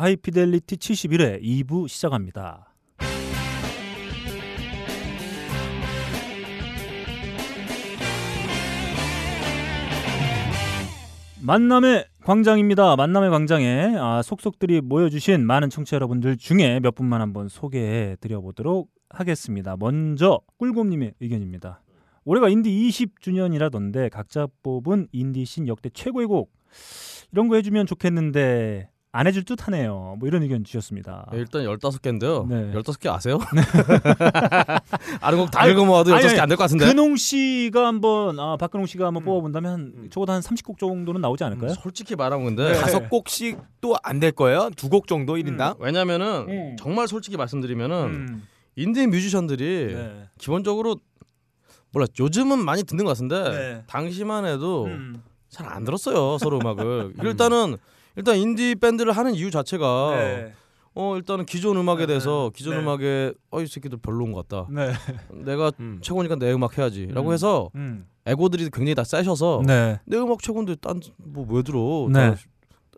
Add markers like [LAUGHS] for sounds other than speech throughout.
하이피델리티 71회 2부 시작합니다. 만남의 광장입니다. 만남의 광장에 아, 속속들이 모여주신 많은 청취자 여러분들 중에 몇 분만 한번 소개해 드려보도록 하겠습니다. 먼저 꿀곰님의 의견입니다. 올해가 인디 20주년이라던데 각자 뽑은 인디 신 역대 최고의 곡 이런 거 해주면 좋겠는데 안 해줄 듯 하네요. 뭐 이런 의견 주셨습니다. 네, 일단 15개인데요. 네. 15개 아세요? [LAUGHS] 아는 곡다 읽어 모아도 아니, 15개 안 될 것 같은데. 근홍 씨가 한번 아, 박근홍 씨가 한번 뽑아본다면 한, 음. 적어도 한 30곡 정도는 나오지 않을까요? 솔직히 말하면 근데 네. 다섯 곡씩도 안 될 거예요. 두 곡 정도 1인당. 왜냐면은 음. 정말 솔직히 말씀드리면은 음. 인디 뮤지션들이 네. 기본적으로 몰라 요즘은 많이 듣는 것 같은데 네. 당시만 해도 음. 잘 안 들었어요 서로 음악을 [LAUGHS] 일단은 일단 인디 밴드를 하는 이유 자체가 네. 어 일단은 기존 음악에 네, 대해서 네. 기존 네. 음악에 어이 새끼들 별로인 것 같다 네. 내가 [LAUGHS] 음. 최고니까 내 음악 해야지라고 음. 해서 음. 에고들이 굉장히 다 세셔서 네. 내 음악 최고인데 딴 뭐 왜 들어 네. 다,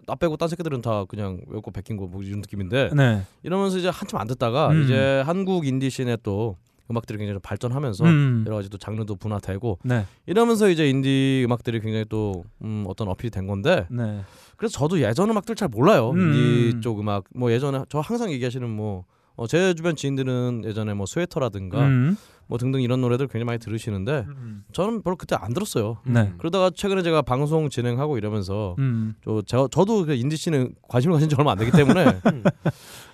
나 빼고 딴 새끼들은 다 그냥 외국 거 베낀 거 뭐 이런 느낌인데 네. 이러면서 이제 한참 안 듣다가 음. 이제 한국 인디 씬의 또 음악들이 굉장히 좀 발전하면서 음. 여러 가지 또 장르도 분화되고 네. 이러면서 이제 인디 음악들이 굉장히 또 음, 어떤 어필이 된 건데 네. 그래서 저도 예전 음악들 잘 몰라요 음. 인디 쪽 음악 뭐 예전에 저 항상 얘기하시는 뭐 어, 제 주변 지인들은 예전에 뭐 스웨터라든가 음. 뭐 등등 이런 노래들 굉장히 많이 들으시는데 음. 저는 별로 그때 안 들었어요. 네. 그러다가 최근에 제가 방송 진행하고 이러면서 음. 저, 저 저도 그 인디 씨는 관심을 가진 지 얼마 안 되기 때문에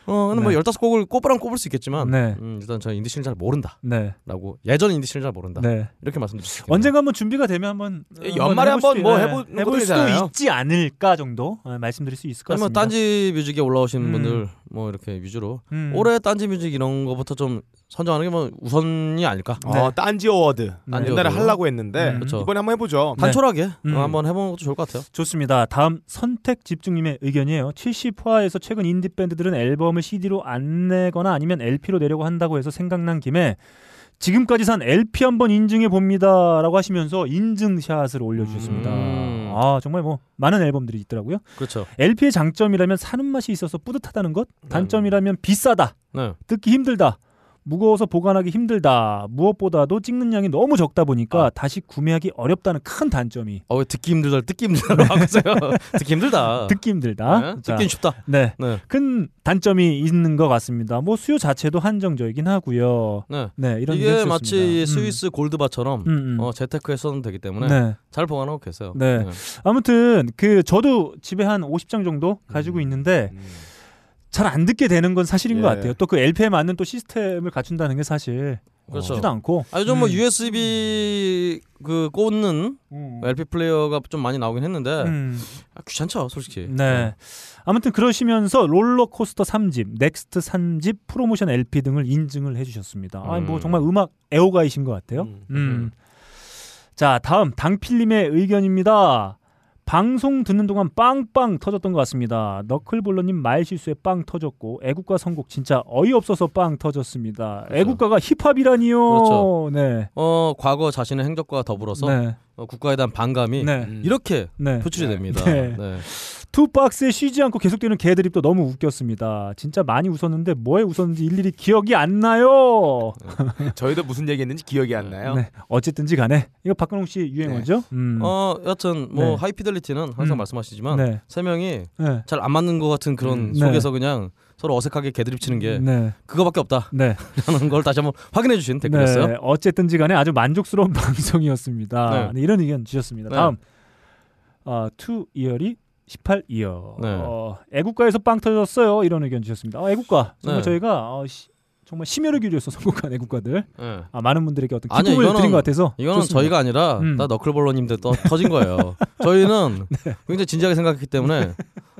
어 근데 뭐 네. 열다섯 곡을 꼽으라면 꼽을 수 있겠지만 네. 음, 일단 저 인디 씨는 잘 모른다라고 네. 예전 인디 씨는 잘 모른다 네. 이렇게 말씀드릴게요. 언젠가 한번 준비가 되면 한번 예, 연말에 한번 뭐 예, 해보- 해볼 수도 해보잖아요. 있지 않을까 정도 어, 말씀드릴 수 있을 것뭐 같습니다. 딴지 뮤직에 올라오시는 음. 분들 뭐 이렇게 위주로 음. 올해 딴지 뮤직 이런 거부터 좀 선정하는 게 뭐 우선이 아닐까? 네. 어, 딴지 어워드. 네. 옛날에. 하려고 했는데 음. 이번에 한번 해보죠. 단촐하게 음. 어, 한번 해보는 것도 좋을 것 같아요. 좋습니다. 다음 선택 집중님의 의견이에요. 70화에서 최근 인디 밴드들은 앨범 을 CD로 안 내거나 아니면 LP로 내려고 한다고 해서 생각난 김에 지금까지 산 LP 한번 인증해 봅니다라고 하시면서 인증샷을 올려주셨습니다. 음. 아 정말 뭐 많은 앨범들이 있더라고요. 그렇죠. LP의 장점이라면 사는 맛이 있어서 뿌듯하다는 것, 단점이라면 비싸다, 네. 듣기 힘들다. 무거워서 보관하기 힘들다. 무엇보다도 찍는 양이 너무 적다 보니까 아. 다시 구매하기 어렵다는 큰 단점이 어왜 듣기 힘들다 듣기 하세요? [LAUGHS] [LAUGHS] 듣기 힘들다. 듣기 힘들다. 네? 자, 듣긴 쉽다. 네. 네. 큰 단점이 있는 것 같습니다. 뭐 수요 자체도 한정적이긴 하고요. 네. 네, 이런 이게 마치. 이 스위스 골드바처럼 음, 음, 음. 어, 재테크에 써도 되기 때문에 네. 잘 보관하고 계세요. 네. 아무튼 그 저도 집에 한 50장 정도 가지고 있는데 음. 잘 안 듣게 되는 건 사실인 것 예. 같아요. 또 그 LP에 맞는 또 시스템을 갖춘다는 게 사실 그렇죠. 쉽지도 않고. 아 요즘 뭐 음. USB 그 꽂는 음. LP 플레이어가 좀 많이 나오긴 했는데 음. 아, 귀찮죠, 솔직히. 네. 아무튼 그러시면서 롤러코스터 3집, 넥스트 3집, 프로모션 LP 등을 인증을 해주셨습니다. 아니 뭐 음. 정말 음악 애호가이신 것 같아요. 음. 음. 자 다음 당필님의 의견입니다. 방송 듣는 동안 빵빵 터졌던 것 같습니다. 너클볼러님 말 실수에 빵 터졌고 애국가 선곡 진짜 어이없어서 빵 터졌습니다. 그렇죠. 애국가가 힙합이라니요. 그렇죠. 네. 어 과거 자신의 행적과 더불어서 네. 어, 국가에 대한 반감이 네. 음. 이렇게 네. 표출이 네. 됩니다. 네. 네. 투박스에 쉬지 않고 계속되는 개드립도 너무 웃겼습니다. 진짜 많이 웃었는데 뭐에 웃었는지 일일이 기억이 안 나요. 저희도 무슨 얘기했는지 기억이 안 나요. 네. 어쨌든지 간에 이거 박근홍 씨 유행어죠? 음. 어 여하튼 뭐 네. 하이피델리티는 항상 음. 말씀하시지만 네. 세 명이 네. 잘 안 맞는 것 같은 그런 음. 네. 속에서 그냥 서로 어색하게 개드립 치는 게 네. 그거밖에 없다라는 네. 걸 다시 한번 확인해 주신 댓글이었어요. 네. 어쨌든지 간에 아주 만족스러운 [LAUGHS] 방송이었습니다. 네. 네, 이런 의견 주셨습니다. 네. 다음 어, 투 이어리 18이어. 네. 어, 애국가에서 빵 터졌어요. 이런 의견 주셨습니다. 아, 애국가 정말 네. 저희가 어, 시- 정말 심혈을 기울여서 선곡한 애국가들 네. 아, 많은 분들에게 어떤 아니요, 기쁨을 이거는- 드린 것 같아서 이거는 좋습니다. 저희가 아니라 음. 다 너클볼러님들 떠, 터진 거예요. [LAUGHS] 저희는 굉장히 진지하게 생각했기 때문에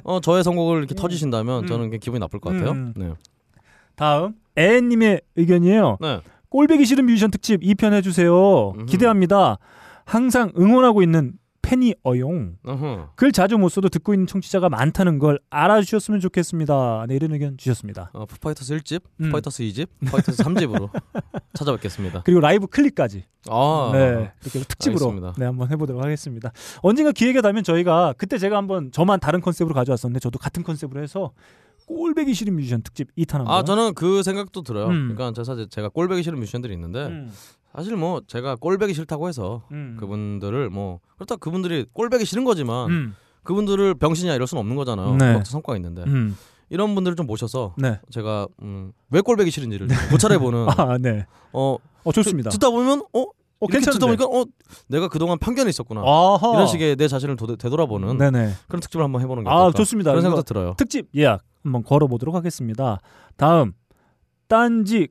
어, 저의 선곡을 이렇게 터지신다면 음. 저는 굉장히 기분이 나쁠 것 같아요. 음. 네. 다음 애님의 의견이에요. 네. 꼴배기 싫은 뮤지션 특집 2편 해주세요. 음흠. 기대합니다. 항상 응원하고 있는 팬이어용. 어허. 글 자주 못 써도 듣고 있는 청취자가 많다는 걸 알아주셨으면 좋겠습니다. 네, 이런 의견 주셨습니다. 어, 푸파이터스 1집, 음. 푸파이터스 2집, 푸파이터스 3집으로 [LAUGHS] 찾아뵙겠습니다. 그리고 라이브 클립까지 아, 네 이렇게 특집으로 알겠습니다. 네 한번 해보도록 하겠습니다. 언젠가 기회가 되면 저희가 그때 제가 한번 저만 다른 컨셉으로 가져왔었는데 저도 같은 컨셉으로 해서 꼴배기 싫은 뮤지션 특집 2탄 한번. 아 저는 그 생각도 들어요. 음. 그러니까 사실 제가 꼴배기 싫은 뮤지션들이 있는데 음, 사실 뭐 제가 꼴배기 싫다고 해서 음. 그분들을 뭐 그렇다 그분들이 꼴배기 싫은 거지만 음, 그분들을 병신이야 이럴 수는 없는 거잖아요. 네. 성과가 있는데 음, 이런 분들을 좀 모셔서 네. 제가 음, 왜 꼴배기 싫은지를 고찰해 보는 [LAUGHS] 아, 네. 어 어 좋습니다. 듣다 보면 어 어, 괜찮은데. 보니까 어 내가 그동안 편견이 있었구나 아하. 이런 식의 내 자신을 도, 되돌아보는 네네. 그런 특집을 한번 해보는 게아 어떨까 좋습니다. 그런 생각도 들어요. 특집 예약 한번 걸어보도록 하겠습니다. 다음 딴지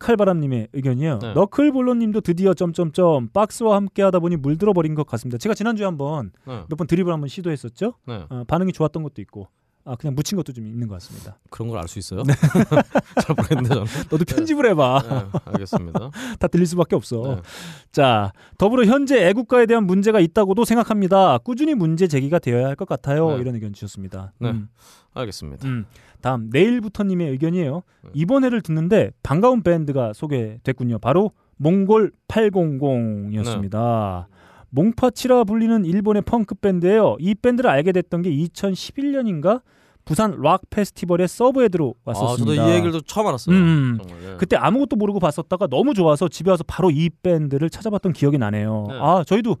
칼바람님의 의견이요. 네. 너클볼로님도 드디어 점점점 박스와 함께하다 보니 물들어 버린 것 같습니다. 제가 지난주에 한번 네, 몇번 드립을 한번 시도했었죠. 네. 어, 반응이 좋았던 것도 있고, 아 그냥 묻힌 것도 좀 있는 것 같습니다. 그런 걸 알 수 있어요? 네. [LAUGHS] 잘 모르겠는데 저는. 너도 편집을 해봐. 네, 알겠습니다. [LAUGHS] 다 들릴 수밖에 없어. 네. 자, 더불어 현재 애국가에 대한 문제가 있다고도 생각합니다. 꾸준히 문제 제기가 되어야 할 것 같아요. 네. 이런 의견 주셨습니다. 네. 음. 알겠습니다. 음. 다음 내일부터님의 의견이에요. 네. 이번 회를 듣는데 반가운 밴드가 소개됐군요. 바로 몽골 800이었습니다. 몽파치라 불리는 일본의 펑크 밴드예요. 이 밴드를 알게 됐던 게 2011년인가 부산 락 페스티벌에 sub head로 아, 왔었습니다. 저도 이 얘기를 처음 알았어요. 음. 정말. 예. 그때 아무것도 모르고 봤었다가 너무 좋아서 집에 와서 바로 이 밴드를 찾아봤던 기억이 나네요. 네. 아 저희도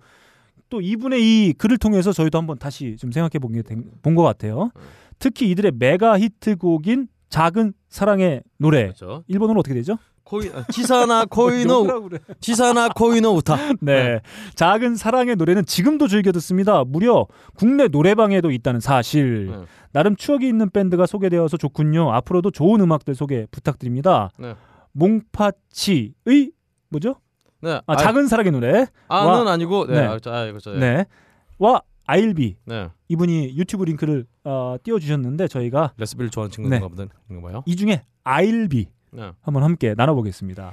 또 이분의 이 글을 통해서 저희도 한번 다시 좀 생각해 본 게 본 것 같아요. 네. 특히 이들의 메가 히트곡인 작은 사랑의 노래 그렇죠. 일본어로 어떻게 되죠? 恋 아, 小さな恋の 그래? 小さな恋のうた. [LAUGHS] 네. 작은 사랑의 노래는 지금도 즐겨 듣습니다. 무려 국내 노래방에도 있다는 사실. 네. 나름 추억이 있는 밴드가 소개되어서 좋군요. 앞으로도 좋은 음악들 소개 부탁드립니다. 네. 몽파치의 뭐죠? 네. 아, 작은 사랑의 노래. 아는 아니고 네. 네. 아, 아, 그렇죠. 예. 네. 와 아일비 네. 이분이 유튜브 링크를 어, 띄워주셨는데 저희가 레스비를 좋아하는 네. 친구인가 보다. 인가 봐요. 이 중에 아일비 네. 한번 함께 나눠보겠습니다.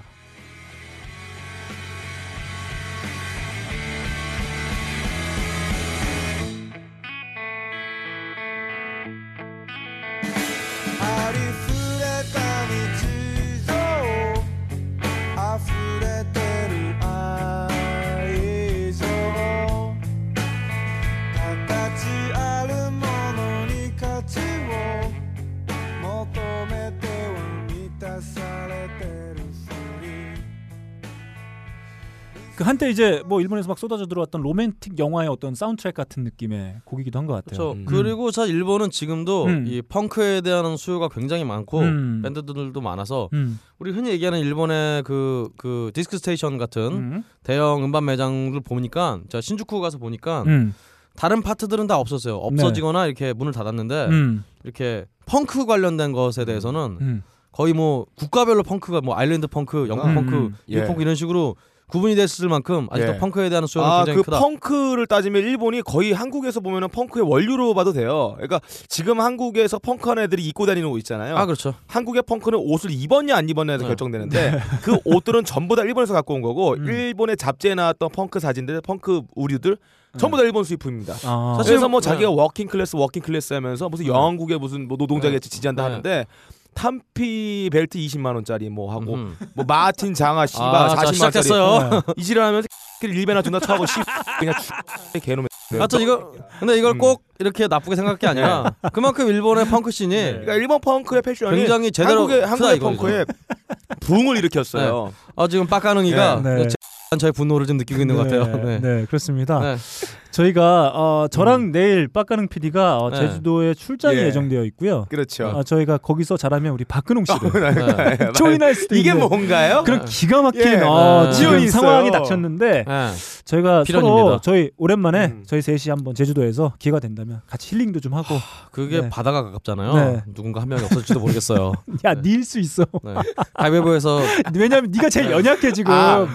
한때 이제 뭐 일본에서 막 쏟아져 들어왔던 로맨틱 영화의 어떤 사운드트랙 같은 느낌의 곡이기도 한 것 같아요. 그렇죠. 음. 그리고 사실 일본은 지금도 음. 이 펑크에 대한 수요가 굉장히 많고 음. 밴드들도 많아서 음. 우리 흔히 얘기하는 일본의 그, 그 디스크 스테이션 같은 음. 대형 음반 매장을 보니까 제가 신주쿠 가서 보니까 음. 다른 파트들은 다 없었어요. 없어지거나 이렇게 문을 닫았는데 음. 이렇게 펑크 관련된 것에 대해서는 음. 거의 뭐 국가별로 펑크가 뭐 아일랜드 펑크, 영국 음. 펑크, 예. 미국 펑크 이런 식으로 구분이 됐을 만큼 아직도 예. 펑크에 대한 수요는 아, 굉장히 그 크다. 펑크를 따지면 일본이 거의 한국에서 보면은 펑크의 원류로 봐도 돼요. 그러니까 지금 한국에서 펑크하는 애들이 입고 다니는 옷 있잖아요. 아 그렇죠. 한국의 펑크는 옷을 입었냐 안 입었냐에서 네. 결정되는데 그 [LAUGHS] 옷들은 전부 다 일본에서 갖고 온 거고 음. 일본의 잡지에 나왔던 펑크 사진들, 펑크 의류들 전부 다 일본 수입품입니다. 아. 사실 그래서 뭐 네. 자기가 working class working class 하면서 무슨 네. 영국의 무슨 뭐 노동자 네. 같이 지지한다 네. 하는데 탐피 벨트 20만 원짜리 뭐 하고 음흠. 뭐 마틴 장화 씨바 아, 자, 40만 원짜리 시작됐어요. 이 지랄하면서 일배나 존나 차고 씨 [LAUGHS] 그냥 쭉 [LAUGHS] 개놈의 하여튼 이거 근데 이걸 음. 꼭 이렇게 나쁘게 생각할 게 아니라 그만큼 일본의 펑크 씬이 그러니까 일본 펑크의 패션이 굉장히 제대로 한국의 크다 한국의 이거죠. 펑크에 붕을 일으켰어요. 아 지금 빡가능이가 네. 네. 저의 분노를 좀 느끼고 있는 것 같아요. 네, 네. 네, 그렇습니다. 네. 저희가 어, 저랑 내일 빡가능 PD가 어, 네. 제주도에 출장이 예. 예정되어 있고요. 그렇죠. 어, 저희가 거기서 잘하면 우리 박근홍 씨를 네. 조인할 수도 이게 있는 뭔가요? 그런 기가 막힌 예. 어, 네. 지금 있어요. 상황이 닥쳤는데 네. 저희가 필연입니다. 서로 저희 오랜만에 음. 저희 셋이 한번 제주도에서 기회가 된다면 같이 힐링도 좀 하고 그게 네. 바다가 가깝잖아요. 네. 누군가 한 명이 없어질지도 모르겠어요. [LAUGHS] 야 네. 니일 수 있어. 네. 가위바위보에서 [LAUGHS] 왜냐면 네가 제일 연약해 지금 아.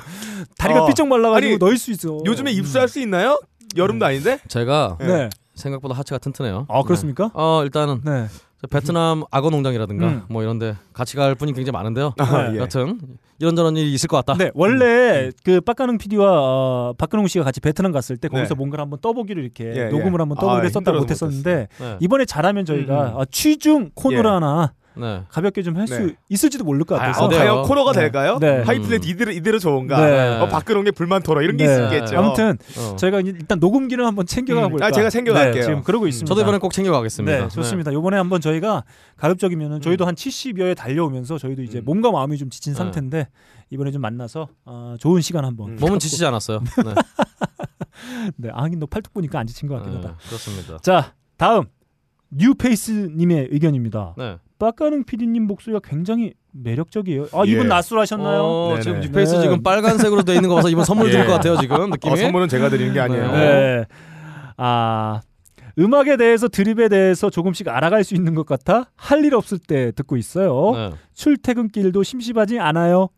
다리가 어. 삐쩍 말라가지고 아니, 넣을 수 있어. 요즘에 입수할 수 있나요? 여름도 아닌데? 제가 네. 네. 생각보다 하체가 튼튼해요. 아 그렇습니까? 네. 어 일단은 네. 저 베트남 악어 농장이라든가 음. 뭐 이런데 같이 갈 분이 굉장히 많은데요. 아, 네. 예. 여튼 이런저런 일이 있을 것 같다. 네, 원래 그 빡가능 PD와 어, 박근홍 씨가 같이 베트남 갔을 때 거기서 네. 뭔가를 한번 떠보기를 이렇게 예, 예. 녹음을 한번 떠보기를 아, 했었다 못했었는데 네. 이번에 잘하면 저희가 음, 음. 어, 취중 코너를 예. 하나 네. 가볍게 좀 할수 네. 있을지도 모를 것 아, 같아서. 어, 네. 과연 코너가 네. 될까요? 네. 하이플랜 이대로 이대로 좋은가? 네. 어, 박근홍의 불만 토론 이런 게 네. 있겠죠. 아무튼 어. 저희가 이제 일단 녹음기를 한번 챙겨가 음. 볼까. 아, 제가 챙겨갈게요. 네, 지금 그러고 음. 있습니다. 저도 이번에 꼭 챙겨가겠습니다. 네, 좋습니다. 요번에 한번 저희가 가급적이면은 음. 저희도 한 70여에 달려오면서 저희도 이제 음. 몸과 마음이 좀 지친 네. 상태인데 이번에 좀 만나서 어, 좋은 시간 한번. 음. 몸은 지치지 않았어요. [LAUGHS] 네. 네, 아, 하긴 너 팔뚝 보니까 안 지친 것 같긴 네, 하다. 그렇습니다. 자, 다음 뉴페이스님의 의견입니다. 네. 빡가능 PD님 목소리가 굉장히 매력적이에요. 아, 예. 이분 낯설하셨나요? 어, 네네. 지금 뉴페이스 네. 지금 빨간색으로 돼 있는 거 봐서 이번 선물 예. 드릴 것 같아요 지금 느낌이. 어, 선물은 제가 드리는 게 아니에요. 네. 아, 음악에 대해서 드립에 대해서 조금씩 알아갈 수 있는 것 같아 할 일 없을 때 듣고 있어요. 네. 출퇴근길도 심심하지 않아요.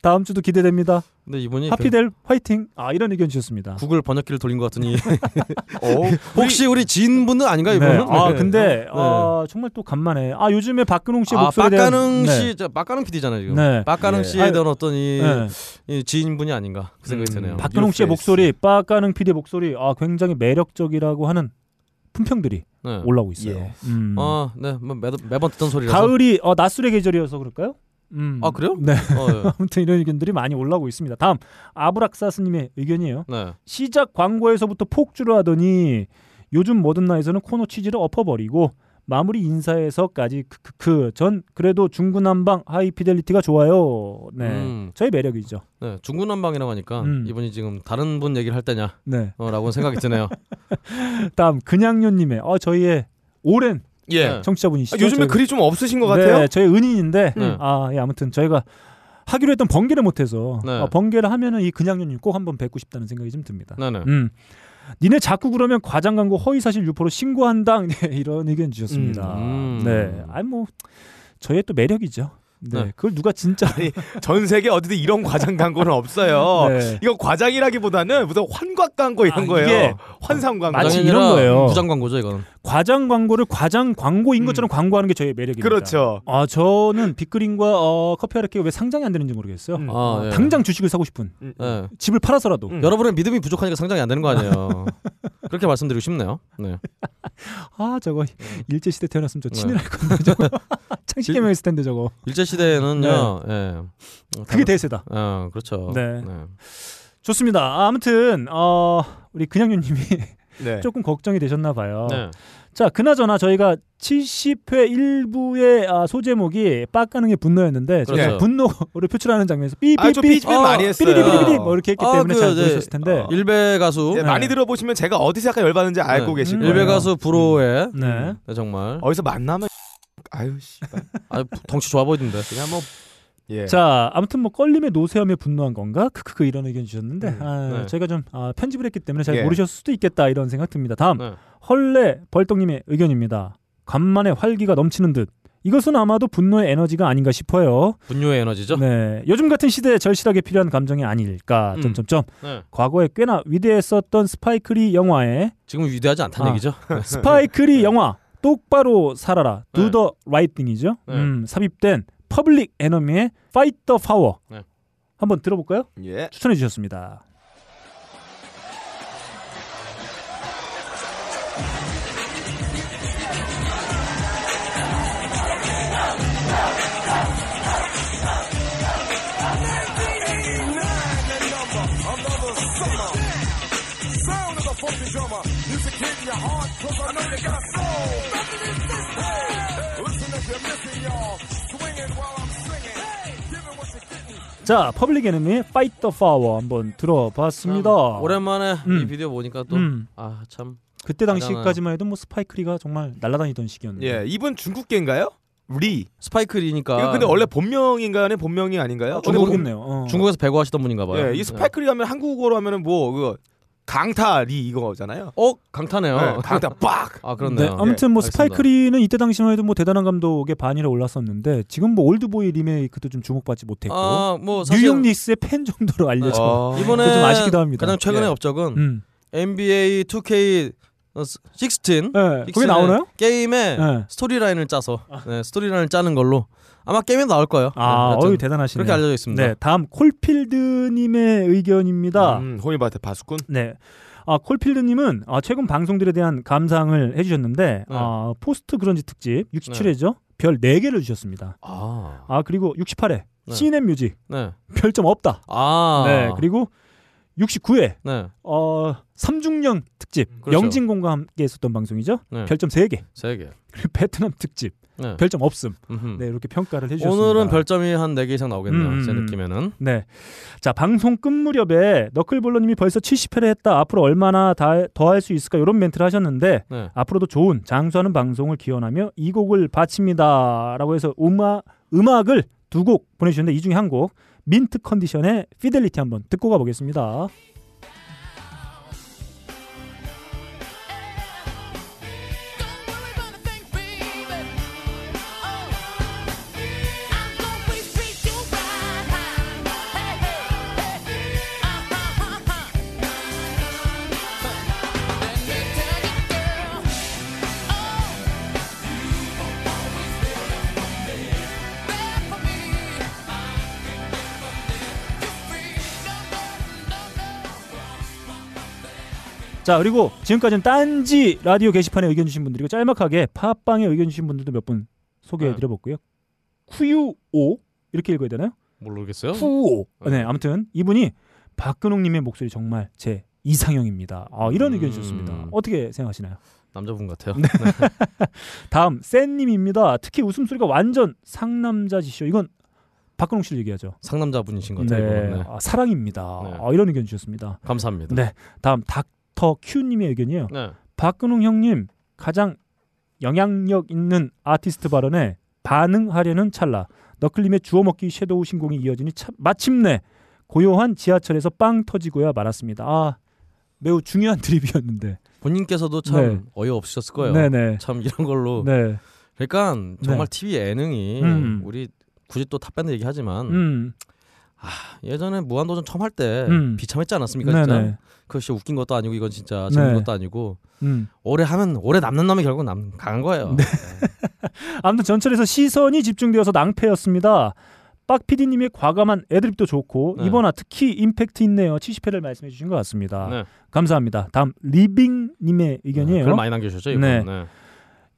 다음 주도 기대됩니다. 근데 이분이 하피델 화이팅. 아 이런 의견 주셨습니다. 그 구글 번역기를 돌린 것 같으니 [LAUGHS] 어, 혹시 우리 지인분은 아닌가 네. 이분은? 아 네. 근데 아, 정말 또 간만에 아 요즘에 박근홍 씨의 아 목소리에 대한 빡가능 네. 씨, 저 빡가능 PD잖아요 지금. 네. 빡가능 예. 씨에 아유, 대한 어떤 이, 네. 이 지인분이 아닌가 그 생각이 음, 드네요. 박- 박근홍 씨의. 목소리, 빡가능 PD의 목소리 아 굉장히 매력적이라고 하는 품평들이 네. 올라오고 있어요. 예. 음. 아, 네, 뭐 매, 매번 듣던 소리라서. 가을이 어, 낮술의 계절이어서 그럴까요? 음. 아, 그래요? 네. 어, 예. [LAUGHS] 아무튼 이런 의견들이 많이 올라오고 있습니다. 다음 아브락사스님의 의견이에요. 네. 시작 광고에서부터 폭주를 하더니 요즘 모든 나에서는 코너 취지를 엎어버리고 마무리 인사에서까지 크크크 전 그래도 중구난방 하이피델리티가 좋아요. 네. 음. 저의 매력이죠. 네, 중구난방이라고 하니까 음. 이분이 지금 다른 분 얘기를 할 때냐? 네. 어, 라고 생각이 드네요. [LAUGHS] 다음 그냥요님의 어 저희의 오랜 예. 네. 청취자분이시죠. 아, 요즘에 저희- 글이 좀 없으신 것 같아요. 네, 저희 은인인데 네. 아 예, 아무튼 저희가 하기로 했던 번개를 못해서 네. 어, 번개를 하면은 이 그냥요님 꼭 한번 뵙고 싶다는 생각이 좀 듭니다. 네네. 음. 니네 자꾸 그러면 과장 광고 허위 사실 유포로 신고한다 [LAUGHS] 네, 이런 의견 주셨습니다. 음. 네, 아니 뭐 저의 또 매력이죠. 네, 네. 그걸 누가 진짜 전 세계 어디든 이런 과장 광고는 없어요. 네. 이거 과장이라기보다는 무슨 환곽 광고 이런 아, 거예요. 환상 광고. 마치 이런 거예요. 부장 광고죠 이거는. 과장 광고를 과장 광고인 것처럼 광고하는 게 저의 매력입니다. 음. 그렇죠. 아 저는 빅그린과 어, 커피 아르케가 왜 상장이 안 되는지 모르겠어요. 음. 아, 예. 당장 주식을 사고 싶은 음. 네. 집을 팔아서라도 음. 여러분의 믿음이 부족하니까 상장이 안 되는 거 아니에요. [LAUGHS] 그렇게 말씀드리고 싶네요. 네. [LAUGHS] 아 저거 일제 시대 태어났으면 저 네. 친일할 건데 저거 [LAUGHS] [LAUGHS] 창식개명 했을 텐데 저거 일제 시대에는요. 예. 그게 대세다. 어, 그렇죠. 네. 좋습니다. 아, 아무튼 어, 우리 그냥유님이 네. 조금 걱정이 되셨나 봐요. 네. 자, 그나저나 저희가 70회 1부의 아, 소제목이 빡가능의 분노였는데 그렇죠. 저희가 분노를 표출하는 장면에서 삐삐삐 아, 아, 많이 했어요. 삐리리리리 뭐 이렇게 했기 아, 때문에 그, 잘 네. 모르셨을 텐데. 어. 일베 가수. 네, 네. 많이 들어보시면 제가 어디서 약간 열받는지 알고 네. 계실 음. 거예요. 일베 가수 브로의 네. 네, 정말 어디서 만나면 [LAUGHS] 아유 씨발. 아 덩치 좋아 보이던데. 그냥 뭐 예. 자, 아무튼 뭐 껄림의 노쇠함에 분노한 건가? 크크크 이런 의견 주셨는데 음, 아, 네. 저희가 좀 아, 편집을 했기 때문에 잘 예. 모르셨을 수도 있겠다 이런 생각 듭니다. 다음 네. 헐레 벌떡님의 의견입니다. 간만에 활기가 넘치는 듯. 이것은 아마도 분노의 에너지가 아닌가 싶어요. 분뇨의 에너지죠. 네, 요즘 같은 시대에 절실하게 필요한 감정이 아닐까. 음. 점점점. 네. 과거에 꽤나 위대했었던 스파이크리 영화에 지금 위대하지 않다는 아. 얘기죠. [LAUGHS] 스파이크리 영화 똑바로 살아라. 네. Do the right thing이죠. 네. 음, 삽입된 퍼블릭 에너미의 Fight the Power. 네. 한번 들어볼까요? 예. 추천해 주셨습니다. 자, 퍼블릭 에너미의 Fight the Power 한번 들어봤습니다. 참 오랜만에 음. 이 비디오 보니까 또 음, 아 참. 그때 당시까지만 해도 뭐 스파이크리가 정말 날아다니던 시기였는데. 예. 이분 중국계인가요? 리. 스파이크리니까 이거 근데 원래 본명인가요? 아니 본명이 아닌가요? 저도 근데 모르겠네요. 어. 중국에서 배구하시던 분인가 봐요. 예, 이 스파이크리 하면 한국어로 하면은 뭐 그거 강타리 이거잖아요. 어 강타네요. 네, 강타 [LAUGHS] 빡. 아 네, 그렇네요. 아무튼 뭐 알겠습니다. 스파이크리는 이때 당시만 해도 뭐 대단한 감독의 반열에 올랐었는데 지금 뭐 올드보이 리메이크도 좀 주목받지 못했고 아뭐 사실 뉴욕 닉스의 팬 정도로 알려져. 어. 이번에 좀 아쉽기도 합니다. 가장 최근의 예. 업적은 음. NBA 2K 16 네, 픽스의 나오나요? 게임에 네. 스토리라인을 짜서 네, 스토리라인을 짜는 걸로 아마 게임에 나올 거예요. 아, 네, 어유 대단하시네. 그렇게 알려져 있습니다. 네, 다음 콜필드님의 의견입니다. 음, 호미바테 바스꾼. 네. 아, 콜필드님은 아, 최근 방송들에 대한 감상을 해주셨는데 네. 아, 포스트 그런지 특집 67회죠. 별 4개를 주셨습니다. 아, 아 그리고 68회 네. CNN 뮤직 네. 별점 없다. 아, 네 그리고 69회 네. 어 삼중령 특집 그렇죠. 영진공과 함께 했었던 방송이죠. 네. 별점 3개. 세 개. 그리고 베트남 특집 네. 별점 없음. 음흠. 네 이렇게 평가를 해주셨습니다. 오늘은 별점이 한네개 이상 나오겠네요. 음, 제 음. 느낌에는. 네. 자, 방송 끝 무렵에 너클볼러님이 벌써 70회를 했다. 앞으로 얼마나 더 할 수 있을까? 이런 멘트를 하셨는데 네. 앞으로도 좋은 장수하는 방송을 기원하며 이 곡을 바칩니다 라고 해서 음악 음악을 두 곡 보내주셨는데 이 중에 한 곡 민트 컨디션의 피델리티 한번 듣고 가보겠습니다. 자 그리고 지금까지는 딴지 라디오 게시판에 의견 주신 분들이고 짤막하게 팟빵에 의견 주신 분들도 몇 분 소개해드려볼고요. 쿠유오 이렇게 읽어야 되나요? 모르겠어요. 쿠오. 네, 아무튼 이분이 박근홍님의 목소리 정말 제 이상형입니다. 아, 이런 의견 주셨습니다. 음. 어떻게 생각하시나요? 남자분 같아요. 네. [LAUGHS] 다음 센님입니다. 특히 웃음소리가 완전 상남자지쇼. 이건 박근홍 씨를 얘기하죠. 상남자분이신 것 같아요. 네. 네. 아, 사랑입니다. 네. 아, 이런 의견 주셨습니다. 감사합니다. 네, 다음 닥 터 큐님의 의견이에요. 네. 박근홍 형님 가장 영향력 있는 아티스트 발언에 반응하려는 찰나 너클림의 주워먹기 섀도우 신공이 이어지니 참, 마침내 고요한 지하철에서 빵 터지고야 말았습니다. 아 매우 중요한 [LAUGHS] 드립이었는데. 본인께서도 참 네. 어이없으셨을 거예요. 네네. 참 이런 걸로. 네. 그러니까 정말 네. TV 예능이 음. 우리 굳이 또 탑밴드 얘기하지만 음. 예전에 무한도전 처음 할때 음. 비참했지 않았습니까? 진짜 네네. 그것이 웃긴 것도 아니고 이건 진짜 재밌는 네. 것도 아니고 음. 오래 하면 오래 남는 놈이 결국 남 강한 거예요. 네. [LAUGHS] 아무튼 전철에서 시선이 집중되어서 낭패였습니다. 빡 PD님의 과감한 애드립도 좋고 네. 이번화 특히 임팩트 있네요. 70회를 말씀해 주신 것 같습니다. 네. 감사합니다. 다음 리빙님의 의견이에요. 글 많이 남겨주셨죠 이분. 네. 네.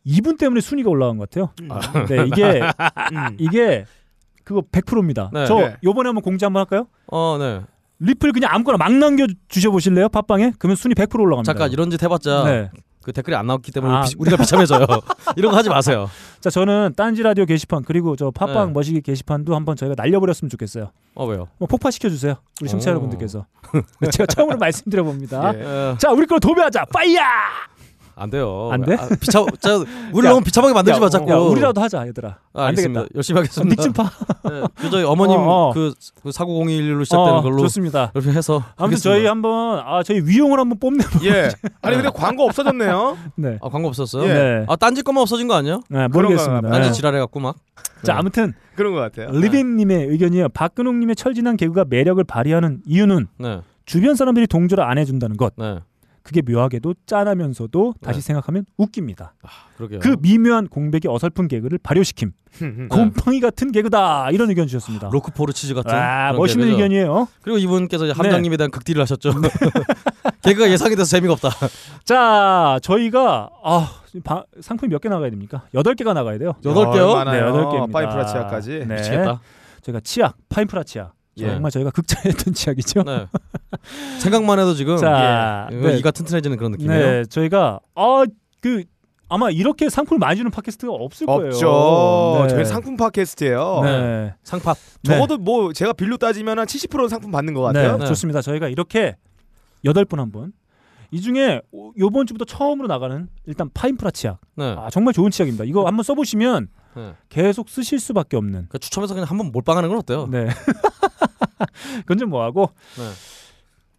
이분 때문에 순위가 올라간 것 같아요. 아, 네, 이게 [LAUGHS] 음. 이게 그거 100%입니다. 네. 저 네. 요번에 한번 공지 한번 할까요? 어, 네. 리플 그냥 아무거나 막 남겨 주셔 보실래요? 팟빵에? 그러면 순위 100% 올라갑니다. 잠깐 이런 짓 해 봤자 네. 그 댓글이 안 나왔기 때문에 아. 비- 우리가 비참해져요. [LAUGHS] [LAUGHS] 이런 거 하지 마세요. 자, 저는 딴지 라디오 게시판 그리고 저 팟빵 네. 머시기 게시판도 한번 저희가 날려버렸으면 좋겠어요. 어 왜요? 뭐 폭파시켜 주세요. 우리 청취자 오. 여러분들께서. 네, [LAUGHS] 제가 처음으로 말씀드려 봅니다. 예. 에, 자, 우리 걸 도배하자. 파이야! 안 돼요. 안 돼? 아, 비참, 저 우리 야, 너무 비참하게 만들지 마 자꾸. 야, 우리라도 하자, 얘들아. 아, 안 알겠습니다. 되겠다. 열심히 하겠습니다. 닉좀 파. 네, 그 저희 어머님 어, 어. 그, 그 4901로 시작되는 어, 걸로 좋습니다. 이렇게 해서 아무튼 하겠습니다. 저희 한번 아 저희 위용을 한번 뽐내. 예. [LAUGHS] 아니 근데 광고 없어졌네요. 네. 아 광고 없었어요? 예. 네. 아 딴지 거만 없어진 거 아니야? 네, 모르겠습니다. 딴지 네. 지랄해 갖고 막. 자, 네. 아무튼 그런 것 같아요. 리빈님의 의견이에요. 박근홍님의 철진한 개그가 매력을 발휘하는 이유는 네. 주변 사람들이 동조를 안 해준다는 것. 네. 그게 묘하게도 짠하면서도 다시 네. 생각하면 웃깁니다. 그러게요. 그 미묘한 공백의 어설픈 개그를 발효시킴. 네. 곰팡이 같은 개그다. 이런 의견 주셨습니다. 로크포르 치즈 같은 아, 멋있는 개그죠. 의견이에요. 그리고 이분께서 이제 네. 함장님에 대한 극딜을 하셨죠. [LAUGHS] 개그가 예상이 돼서 재미가 없다. 자, 저희가 아, 바- 상품이 몇 개 나가야 됩니까? 여덟 개가 나가야 돼요. 여덟 개요? 많아요. 네, 여덟 개입니다. 파인프라 치약까지. 네. 미치겠다. 저희가 치약, 파인프라 치약. 예. 정말 저희가 극찬했던 치약이죠. 네. [LAUGHS] [LAUGHS] 생각만 해도 지금 자, 예. 네. 이가 튼튼해지는 그런 느낌이에요. 네, 저희가 아그 아마 이렇게 상품을 많이 주는 팟캐스트가 없을 거예요. 없죠. 네. 저희 상품 팟캐스트예요. 네. 상팟. 네. 적어도 뭐 제가 빌로 따지면 한 70%는 상품 받는 것 같아요. 네, 네. 좋습니다. 저희가 이렇게 여덟 분 한 분. 이 중에 오- 요번 주부터 처음으로 나가는 일단 파인프라 치약. 네. 아, 정말 좋은 치약입니다. 이거 한번 써 보시면 네. 계속 쓰실 수밖에 없는. 그 추첨해서 그냥 한번 몰빵하는 건 어때요? 네. [LAUGHS] 그건 좀 뭐하고.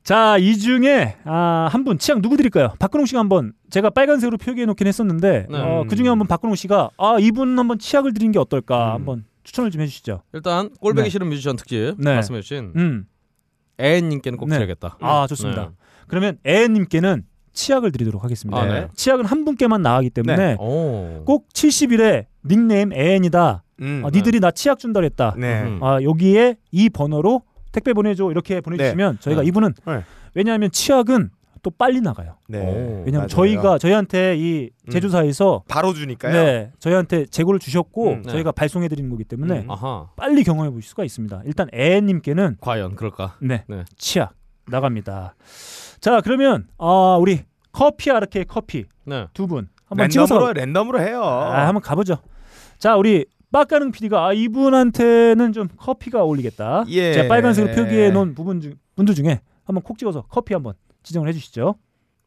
네. 자, 이 중에 아, 한분 치약 누구 드릴까요? 박근홍 씨가 한번 제가 빨간색으로 표기해 놓긴 했었는데 네. 어, 그 중에 한번 박근홍 씨가 아 이분 한번 치약을 드리는 게 어떨까 음. 한번 추천을 좀 해 주시죠. 일단 꼴배기 네. 싫은 뮤지션 특집 네. 말씀해 주신 음, 애님께는 꼭 네. 드려야겠다. 아 좋습니다. 네. 그러면 애님께는 치약을 드리도록 하겠습니다. 아, 네. 치약은 한 분께만 나가기 때문에 오. 꼭 70일에 닉네임 애인이다. 음. 아, 니들이 나 치약 준다 그랬다. 네. 음. 아, 여기에 이 번호로 택배 보내줘 이렇게 보내주시면 저희가 네. 이분은 네. 왜냐하면 치약은 또 빨리 나가요. 네. 오, 왜냐면 맞아요. 저희가 저희한테 이 음. 제조사에서 바로 주니까요. 네 저희한테 재고를 주셨고 음, 네. 저희가 발송해 드리는 거기 때문에 음. 빨리 경험해 보실 수가 있습니다. 일단 애 님께는 과연 그럴까? 네, 네. 치약 나갑니다. 자 그러면 아 우리 커피 아르케 커피 네. 두분 한번 찍어서 랜덤으로 랜덤으로 해요. 아, 한번 가 보죠. 자 우리 빡가능 PD가 아, 이분한테는 좀 커피가 어울리겠다. 예. 제가 빨간색으로 표기해 놓은 부분 중 분들 중에 한번 콕 찍어서 커피 한번 지정을 해주시죠.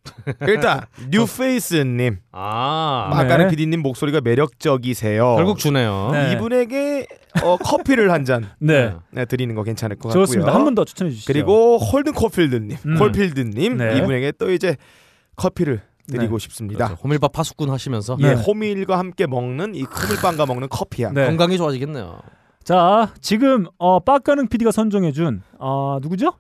[LAUGHS] 일단 [LAUGHS] 뉴페이스님, 아. 네. 아까는 PD님 목소리가 매력적이세요. 결국 주네요. 네. 이분에게 어, 커피를 한 잔 [LAUGHS] 네, 네, 드리는 거 괜찮을 것 같고요. 좋습니다. 한번 더 추천해 주시죠. 그리고 홀든 코필드님, 음. 콜필드님 네. 이분에게 또 이제 커피를 드리고 싶습니다. 그렇죠. 호밀밥 파수꾼 하시면서 예, 네. 호밀과 함께 먹는 이 호밀빵과 먹는 커피향. 네. 건강이 좋아지겠네요. 자 지금 어, 빡가능 PD가 선정해 준 어, 누구죠?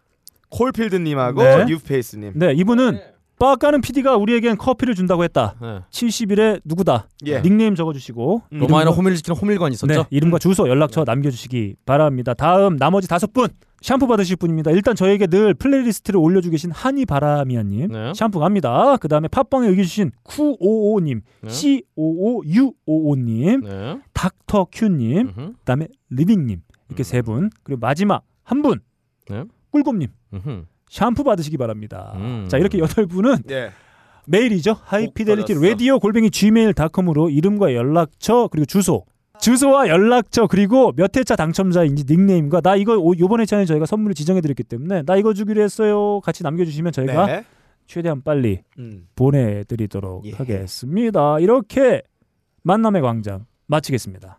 콜필드님하고 네. 뉴페이스님. 네, 이분은 빡가능 PD가 우리에겐 커피를 준다고 했다. 네. 70일에 누구다? 예. 닉네임 적어주시고 음. 로마에는 이름과- 호밀 지키는 호밀관이 있었죠. 네, 이름과 주소, 연락처 남겨주시기 바랍니다. 다음 나머지 다섯 분 샴푸 받으실 분입니다. 일단 저에게 늘 플레이리스트를 올려주고 계신 한이 바라미아님 네. 샴푸 갑니다. 그 다음에 팟빵에 의견주신 쿠오오님, 네. C55UOO님, 네. 닥터 큐님, 음흠. 그 다음에 리빙님 이렇게 음. 세 분. 그리고 마지막 한 분, 네. 꿀곰님 음흠. 샴푸 받으시기 바랍니다. 음. 자 이렇게 여덟 분은 예. 메일이죠. 하이피델리티. 라디오 골뱅이 gmail.com으로 이름과 연락처 그리고 주소 주소와 연락처 그리고 몇 회차 당첨자인지 닉네임과 나 이거 오- 요번 회차에 저희가 선물을 지정해 드렸기 때문에 나 이거 주기로 했어요 같이 남겨주시면 저희가 네. 최대한 빨리 음. 보내드리도록 예. 하겠습니다 이렇게 만남의 광장 마치겠습니다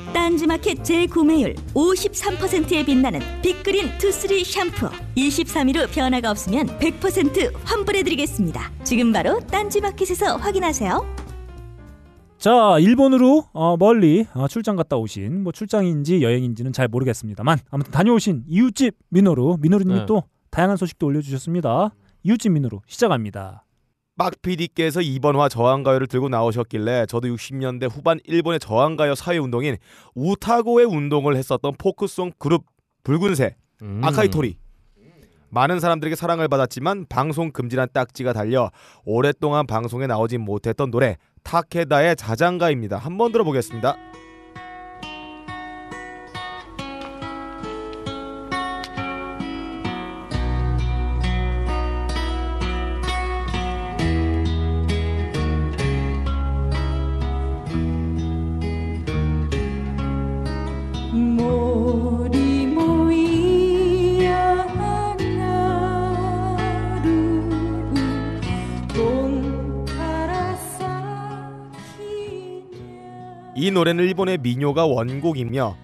딴지마켓 재구매율 53%에 빛나는 빅그린 투쓰리 샴푸 23일 후 변화가 없으면 100% 환불해드리겠습니다. 지금 바로 딴지마켓에서 확인하세요. 자 일본으로 어, 멀리 어, 출장 갔다 오신 뭐 출장인지 여행인지는 잘 모르겠습니다만 아무튼 다녀오신 이웃집 민호루 민호루님이 네. 또 다양한 소식도 올려주셨습니다 이웃집 민호루 시작합니다 박 PD께서 이번화 저항가요를 들고 나오셨길래 저도 60년대 후반 일본의 저항가요 사회 운동인 우타고의 운동을 했었던 포크송 그룹 붉은새 음. 아카이토리 많은 사람들에게 사랑을 받았지만 방송 금지란 딱지가 달려 오랫동안 방송에 나오지 못했던 노래 타케다의 자장가입니다. 한번 들어보겠습니다. 이 노래는 일본의 민요가 원곡이며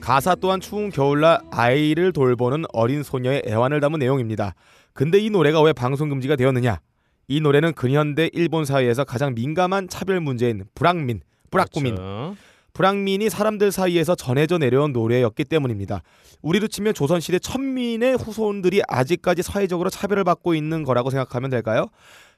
가사 또한 추운 겨울날 아이를 돌보는 어린 소녀의 애환을 담은 내용입니다. 근데 이 노래가 왜 방송 금지가 되었느냐? 이 노래는 근현대 일본 사회에서 가장 민감한 차별 문제인 불황민, 뿌락구민, 그렇죠. 불황민이 사람들 사이에서 전해져 내려온 노래였기 때문입니다. 우리로 치면 조선시대 천민의 후손들이 아직까지 사회적으로 차별을 받고 있는 거라고 생각하면 될까요?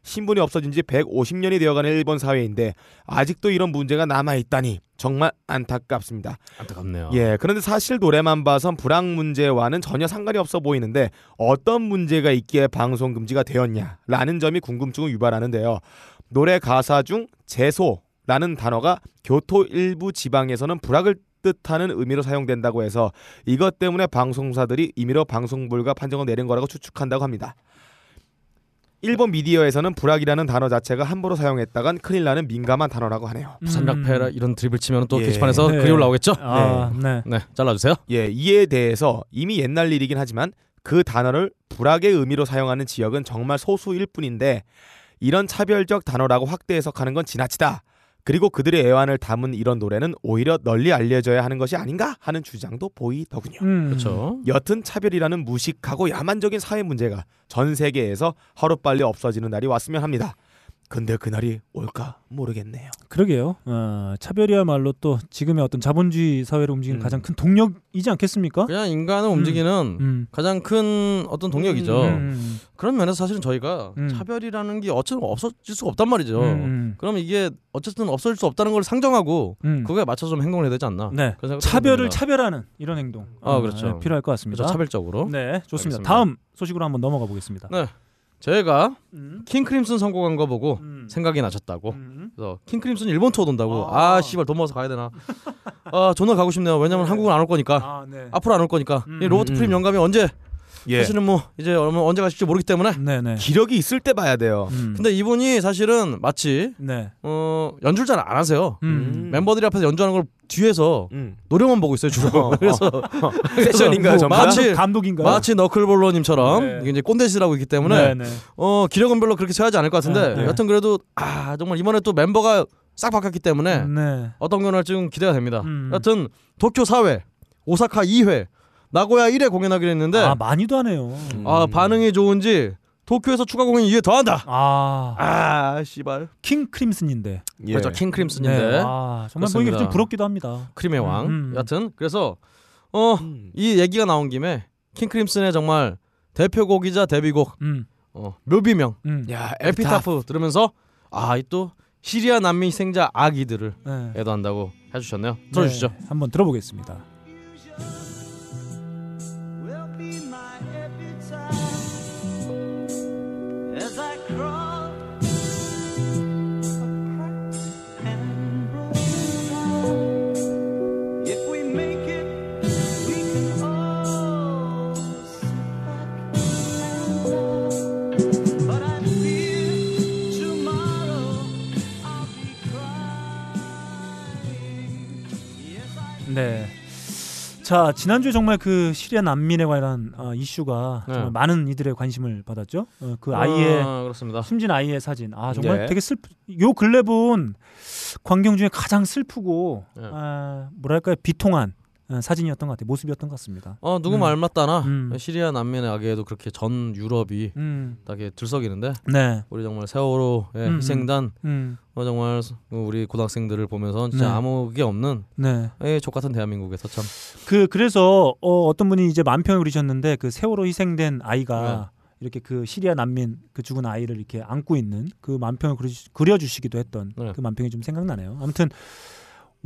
신분이 없어진 지 150년이 되어가는 일본 사회인데 아직도 이런 문제가 남아 있다니 정말 안타깝습니다. 안타깝네요. 예, 그런데 사실 노래만 봐선 불황 문제와는 전혀 상관이 없어 보이는데 어떤 문제가 있기에 방송 금지가 되었냐라는 점이 궁금증을 유발하는데요. 노래 가사 중 제소라는 단어가 교토 일부 지방에서는 불황을 뜻하는 의미로 사용된다고 해서 이것 때문에 방송사들이 임의로 방송 불가 판정을 내린 거라고 추측한다고 합니다. 일본 미디어에서는 불황이라는 단어 자체가 함부로 사용했다간 큰일 나는 민감한 단어라고 하네요. 부산 락페라 이런 드립을 치면 또 예. 게시판에서 네. 글이 올라오겠죠? 아, 네. 네, 잘라주세요. 예, 이에 대해서 이미 옛날 일이긴 하지만 그 단어를 불악의 의미로 사용하는 지역은 정말 소수일 뿐인데 이런 차별적 단어라고 확대 해석하는 건 지나치다. 그리고 그들의 애환을 담은 이런 노래는 오히려 널리 알려져야 하는 것이 아닌가 하는 주장도 보이더군요. 음. 그렇죠. 여튼 차별이라는 무식하고 야만적인 사회 문제가 전 세계에서 하루빨리 없어지는 날이 왔으면 합니다. 근데 그날이 올까 모르겠네요. 그러게요. 어, 차별이야말로 또 지금의 어떤 자본주의 사회를 움직이는 음. 가장 큰 동력이지 않겠습니까? 그냥 인간을 움직이는 음. 가장 큰 어떤 동력이죠. 음. 그런 면에서 사실은 저희가 음. 차별이라는 게 어쨌든 없어질 수가 없단 말이죠. 음. 그럼 이게 어쨌든 없어질 수 없다는 걸 상정하고 음. 그거에 맞춰서 좀 행동을 해야 되지 않나? 네. 차별을. 차별하는 이런 행동. 아, 어, 그렇죠. 필요할 것 같습니다. 그렇죠, 차별적으로. 네, 좋습니다. 알겠습니다. 다음 소식으로 한번 넘어가 보겠습니다. 네. 제가 음. 킹 크림슨 선곡한 거 보고 음. 생각이 나셨다고. 음. 그래서 킹 크림슨 일본 투어 돈다고. 아. 아, 씨발 돈 모아서 가야 되나? 아, 존나 가고 싶네요. 왜냐면 네. 한국은 안 올 거니까. 아, 네. 앞으로 안 올 거니까. 음. 이 로버트 음. 프립 영감이 언제 예. 사실은 뭐 이제 얼마 언제 가실지 모르기 때문에. 네, 네. 기력이 있을 때 봐야 돼요. 음. 근데 이분이 사실은 마치 네. 어, 연주를 잘 안 하세요. 음. 멤버들이 앞에서 연주하는 걸 뒤에서 음. 노려만 보고 있어요 주로. 어, 그래서 [LAUGHS] 세션인가요, 뭐? 마치- 감독, 감독인가요? 마치 너클볼러님처럼 네. 이제 꼰대시라고 있기 때문에 네, 네. 어 기력은 별로 그렇게 세하지 않을 것 같은데 네, 네. 여튼 그래도 아 정말 이번에 또 멤버가 싹 바뀌었기 때문에 네. 어떤 경우는 좀 기대가 됩니다. 음. 여튼 도쿄 4회, 오사카 2회, 나고야 1회 공연하기로 했는데 아, 아, 많이도 하네요. 음. 반응이 좋은지 도쿄에서 추가 공연 2회 더 한다. 아, 아 씨발. 킹 크림슨인데. 예. 그렇죠 킹 크림슨인데 네. 아, 정말 보기에 그렇습니다. 좀 부럽기도 합니다. 크림의 왕. 음. 여튼 그래서 어 음. 이 얘기가 나온 김에 킹 크림슨의 정말 대표곡이자 데뷔곡 음. 어, 묘비명 음. 야, 에피타프 들으면서 아 이 또 시리아 난민 희생자 아기들을 네. 애도한다고 해주셨네요. 들어주시죠. 네, 한번 들어보겠습니다. 자 지난주에 정말 그 시리아 난민에 관한 어, 이슈가 네. 정말 많은 이들의 관심을 받았죠. 어, 그 아이의 아, 그렇습니다. 숨진 아이의 사진. 아 정말 네. 되게 슬프. 요 근래 본 광경 중에 가장 슬프고 네. 아, 뭐랄까요 비통한 어, 사진이었던 것 같아요. 모습이었던 것 같습니다. 어 누구 음. 말 맞다나 음. 시리아 난민의 아기에도 그렇게 전 유럽이 음, 딱게 들썩이는데 네, 우리 정말 세월호의 음, 희생단 음, 어, 정말 우리 고등학생들을 보면서 진짜 네. 아무 게 없는 네. 에, 족 같은 대한민국에서 참 그 그래서 어, 어떤 분이 이제 만평을 그리셨는데 그 세월호 희생된 아이가 네. 이렇게 그 시리아 난민 그 죽은 아이를 이렇게 안고 있는 그 만평을 그려주시기도 했던 네. 그 만평이 좀 생각나네요. 아무튼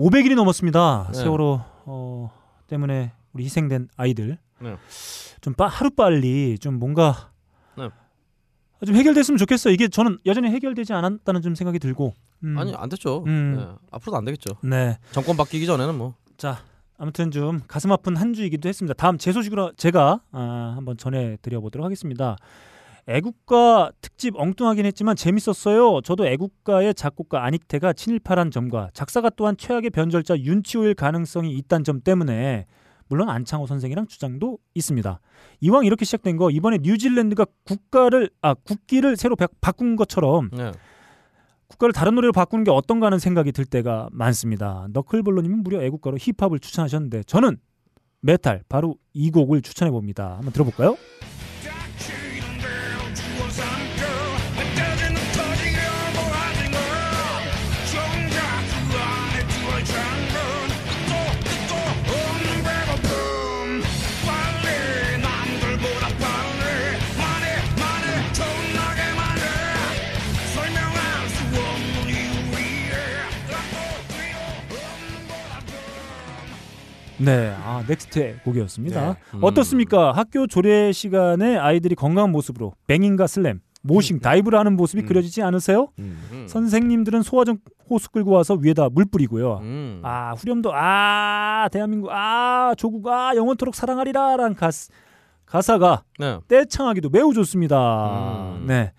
500일이 넘었습니다. 네. 세월호 어, 때문에 우리 희생된 아이들 네. 좀 빠, 하루 빨리 좀 뭔가 네. 좀 해결됐으면 좋겠어요. 이게 저는 여전히 해결되지 않았다는 좀 생각이 들고 음, 아니 안 됐죠. 음. 네, 앞으로도 안 되겠죠. 네. 정권 바뀌기 전에는 뭐 자 아무튼 좀 가슴 아픈 한 주이기도 했습니다. 다음 제 소식으로 제가 아, 한번 전해드려 보도록 하겠습니다. 애국가 특집 엉뚱하긴 했지만 재밌었어요. 저도 애국가의 작곡가 안익태가 친일파란 점과 작사가 또한 최악의 변절자 윤치호일 가능성이 있다는 점 때문에 물론 안창호 선생이랑 주장도 있습니다. 이왕 이렇게 시작된 거 이번에 뉴질랜드가 국가를 아 국기를 새로 바- 바꾼 것처럼 네. 국가를 다른 노래로 바꾸는 게 어떤가 하는 생각이 들 때가 많습니다. 너클볼러님은 무려 애국가로 힙합을 추천하셨는데 저는 메탈 바로 이 곡을 추천해 봅니다. 한번 들어볼까요? 네, 아 넥스트의 곡이었습니다. 네. 음. 어떻습니까? 학교 조례 시간에 아이들이 건강한 모습으로 banging과 slam, moshing, dive를 하는 모습이 음. 그려지지 않으세요? 음. 음. 선생님들은 소화전 호스 끌고 와서 위에다 물 뿌리고요. 음. 아 후렴도 아 대한민국 아 조국 아 영원토록 사랑하리라라는 가스, 가사가 네. 떼창하기도 매우 좋습니다. 음. 네.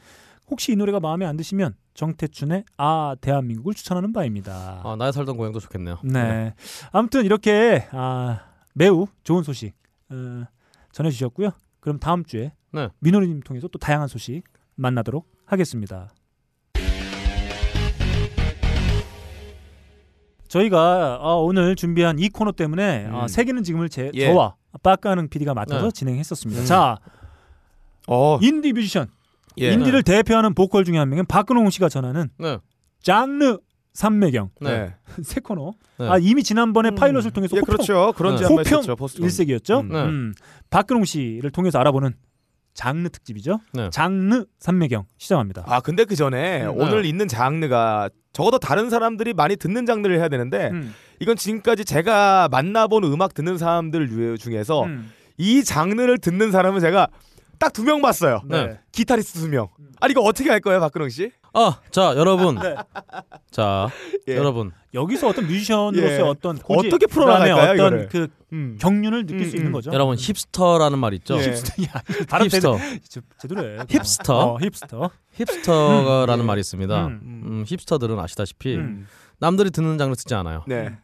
혹시 이 노래가 마음에 안 드시면 정태춘의 아 대한민국을 추천하는 바입니다. 아 나의 살던 고향도 좋겠네요. 네. 아무튼 이렇게 아, 매우 좋은 소식 어, 전해주셨고요. 그럼 다음 주에 네. 민호님 통해서 또 다양한 소식 만나도록 하겠습니다. 저희가 아, 오늘 준비한 이 코너 때문에 아, 음. 세계는 지금을 제, 예. 저와 빠까능 PD가 맡아서 네. 진행했었습니다. 음. 자, 어, 인디 뮤지션 예. 인디를 대표하는 보컬 중에 한 명인 박근홍 씨가 전하는 네. 장르 삼매경 네. 네. [LAUGHS] 새 코너. 네. 아 이미 지난번에 파일럿을 통해서 예, 호평, 그렇죠. 그런 네. 호평 일색이었죠. 음. 네. 음. 박근홍 씨를 통해서 알아보는 장르 특집이죠. 네. 장르 삼매경 시작합니다. 아 근데 그 전에 음. 오늘 네. 있는 장르가 적어도 다른 사람들이 많이 듣는 장르를 해야 되는데 음. 이건 지금까지 제가 만나본 음악 듣는 사람들 유- 중에서 음. 이 장르를 듣는 사람은 제가 딱 두 명 봤어요. 네. 기타리스트 두 명. 아니 이거 어떻게 할 거예요, 박근홍 씨? 아, 자 여러분, 네. 자 [LAUGHS] 예. 여러분, 여기서 어떤 뮤지션으로서의 예. 어떤 고지, 어떻게 풀어나갈까요, 그다음에 어떤 이거를? 그 음. 경륜을 느낄 음, 수 있는 음. 거죠. 여러분 hipster라는 말 있죠. 예. 야, 발음 힙스터, 제대로, 제대로 해. 힙스터. 어, hipster. hipster라는 음. 말이 있습니다. 음. 음, hipster들은 아시다시피 음. 남들이 듣는 장르 듣지 않아요. 네.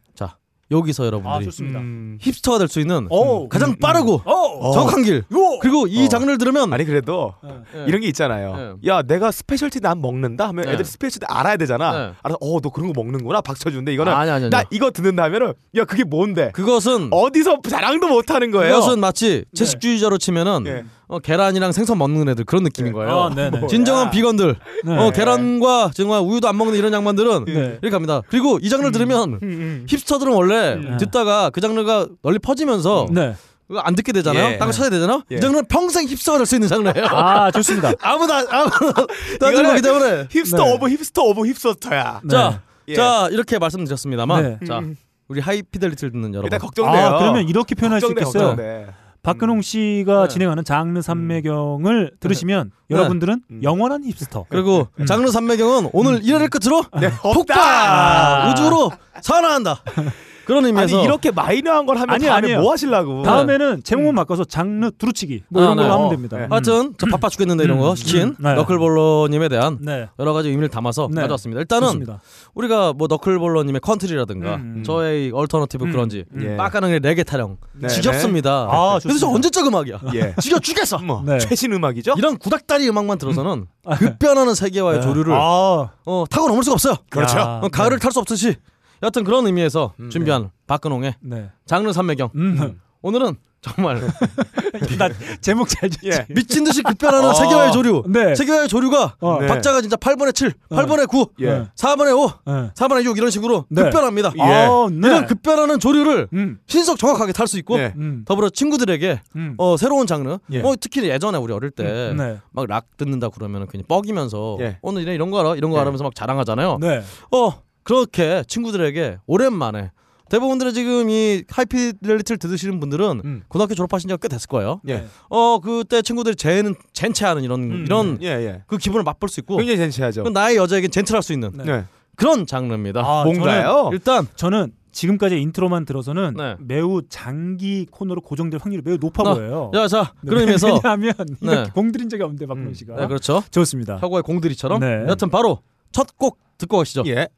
자 여기서 아, 여러분들이 좋습니다. 음. hipster가 될 수 있는 오. 가장 음, 빠르고 어. 정확한 길 요. 그리고 이 어. 장르를 들으면 아니 그래도 예. 이런 게 있잖아요. 야, 내가 specialty 난 먹는다 하면 네. 애들이 specialty 알아야 되잖아. 네. 알아서 어, 너 그런 거 먹는구나. 박수쳐 주는데 이거는 아니 아니 아니 나 이거 듣는다 하면은 야, 그게 뭔데? 그것은 어디서 자랑도 못 하는 거예요. 그것은 마치 채식주의자로 치면은 예. 어, 계란이랑 생선 먹는 애들 그런 느낌인 거예요. 아, 네, 네. 진정한 비건들, 네. 어, 계란과 정말 우유도 안 먹는 이런 양반들은 네. 이렇게 합니다. 그리고 이 장르를 들으면 음, hipster들은 원래 음. 듣다가 그 장르가 널리 퍼지면서 네. 안 듣게 되잖아요. 예. 딴거 찾아야 되잖아요. 예. 이 장르는 평생 hipster가 될 수 있는 장르예요. 아, 좋습니다. [LAUGHS] 아무도 안 [LAUGHS] 이거는 들어가기 때문에 힙스터 네. of hipster of hipster야. 네. 자, 예. 자 이렇게 말씀드렸습니다만 네. 자 우리 하이피델리티를 듣는 여러분 일단 걱정돼요. 아, 그러면 이렇게 표현할 수 걱정돼, 있겠어요. 걱정돼. 박근홍 씨가 네. 진행하는 장르 삼매경을 들으시면 네. 여러분들은 음. 영원한 힙스터. 그리고 음. 장르 산매경은 오늘 이래를 끝으로 네, 폭발 아. 우주로 살아난다. 그런 아니 의미에서 이렇게 마이너한 걸 하면 아니에요, 다음에 아니에요. 뭐 하시려고? 다음에는 제목만 바꿔서 장르 두루치기 뭐 이런 아, 걸로 네. 하면 어, 됩니다. 네. 음. 하여튼 저 바빠 죽겠는데 이런 거 음, 시킨 음, 네. 너클볼러님에 대한 네. 여러 가지 의미를 담아서 네. 가져왔습니다. 일단은 좋습니다. 우리가 뭐 너클볼러님의 컨트리라든가 음. 저의 얼터너티브 음. 그런지 예. 빡가능의 레게 타령 네, 지겹습니다. 아, 그래서 저. 언제적 음악이야. 예. [LAUGHS] 지겨 죽겠어. 뭐 네. 최신 음악이죠? 이런 구닥다리 음악만 들어서는 급변하는 세계와의 조류를 아, 어, 타고 넘을 수가 없어요. 그렇죠. 야, 어, 가을을 탈 수 없듯이 여하튼 그런 의미에서 준비한 박근홍의 네. 장르 삼매경 음. 오늘은 정말 [LAUGHS] 나 제목 잘 줬지. 예. 미친 듯이 급변하는 어. 세계화의 조류 네. 세계화의 조류가 어. 네. 박자가 진짜 8분의 7, 8분의 9, 예. 4분의 5, 네. 4분의 6 이런 식으로 네. 급변합니다. 예. 아, 네. 이런 급변하는 조류를 음. 신속 정확하게 탈 수 있고 예. 음. 더불어 친구들에게 음. 어, 새로운 장르 예. 어, 특히 예전에 우리 어릴 때 막 락 네. 듣는다 그러면 괜히 뻐기면서 예. 오늘 이런 이런 거 알아 이런 거 예. 알아면서 막 자랑하잖아요. 네. 어 그렇게 친구들에게 오랜만에 대부분들의 지금 이 하이피델리티를 들으시는 분들은 음. 고등학교 졸업하신 지가 꽤 됐을 거예요. 예. 어 그때 친구들이 쟤는 젠체하는 이런 음. 이런 예, 예. 그 기분을 맛볼 수 있고 굉장히 젠체하죠. 그 나의 여자에겐 젠틀할 수 있는 네. 네. 그런 장르입니다. 아, 뭔가요? 일단 저는 지금까지 인트로만 들어서는 네. 매우 장기 코너로 고정될 확률이 매우 높아 나- 보여요. 자, 자 네. 그런 의미에서 [LAUGHS] 왜냐하면 네. 공들인 적이 없는데 음. 씨가 네, 그렇죠. 좋습니다. 혁오의 공들이처럼 네. 여튼 바로 첫 곡 듣고 가시죠. 예.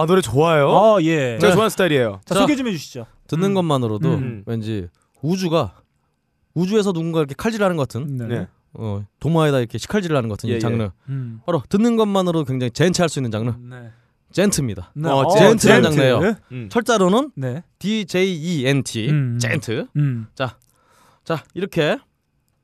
아, 노래 좋아요. 아 예. 제가 네. 좋아하는 스타일이에요. 자, 자. 소개 좀 해주시죠. 듣는 음. 것만으로도 음. 왠지 우주가 우주에서 누군가 이렇게 칼질하는 것 같은 네. 네. 어, 도마에다 이렇게 식칼질을 하는 것 같은 예, 이 장르. 음. 바로 듣는 것만으로 굉장히 젠체할 수 있는 장르. 네. 젠트입니다. 네. 어, 젠틀한 젠트. 장르예요. 음. 철자로는 네. D J E N T 음. 젠트. 음. 자 이렇게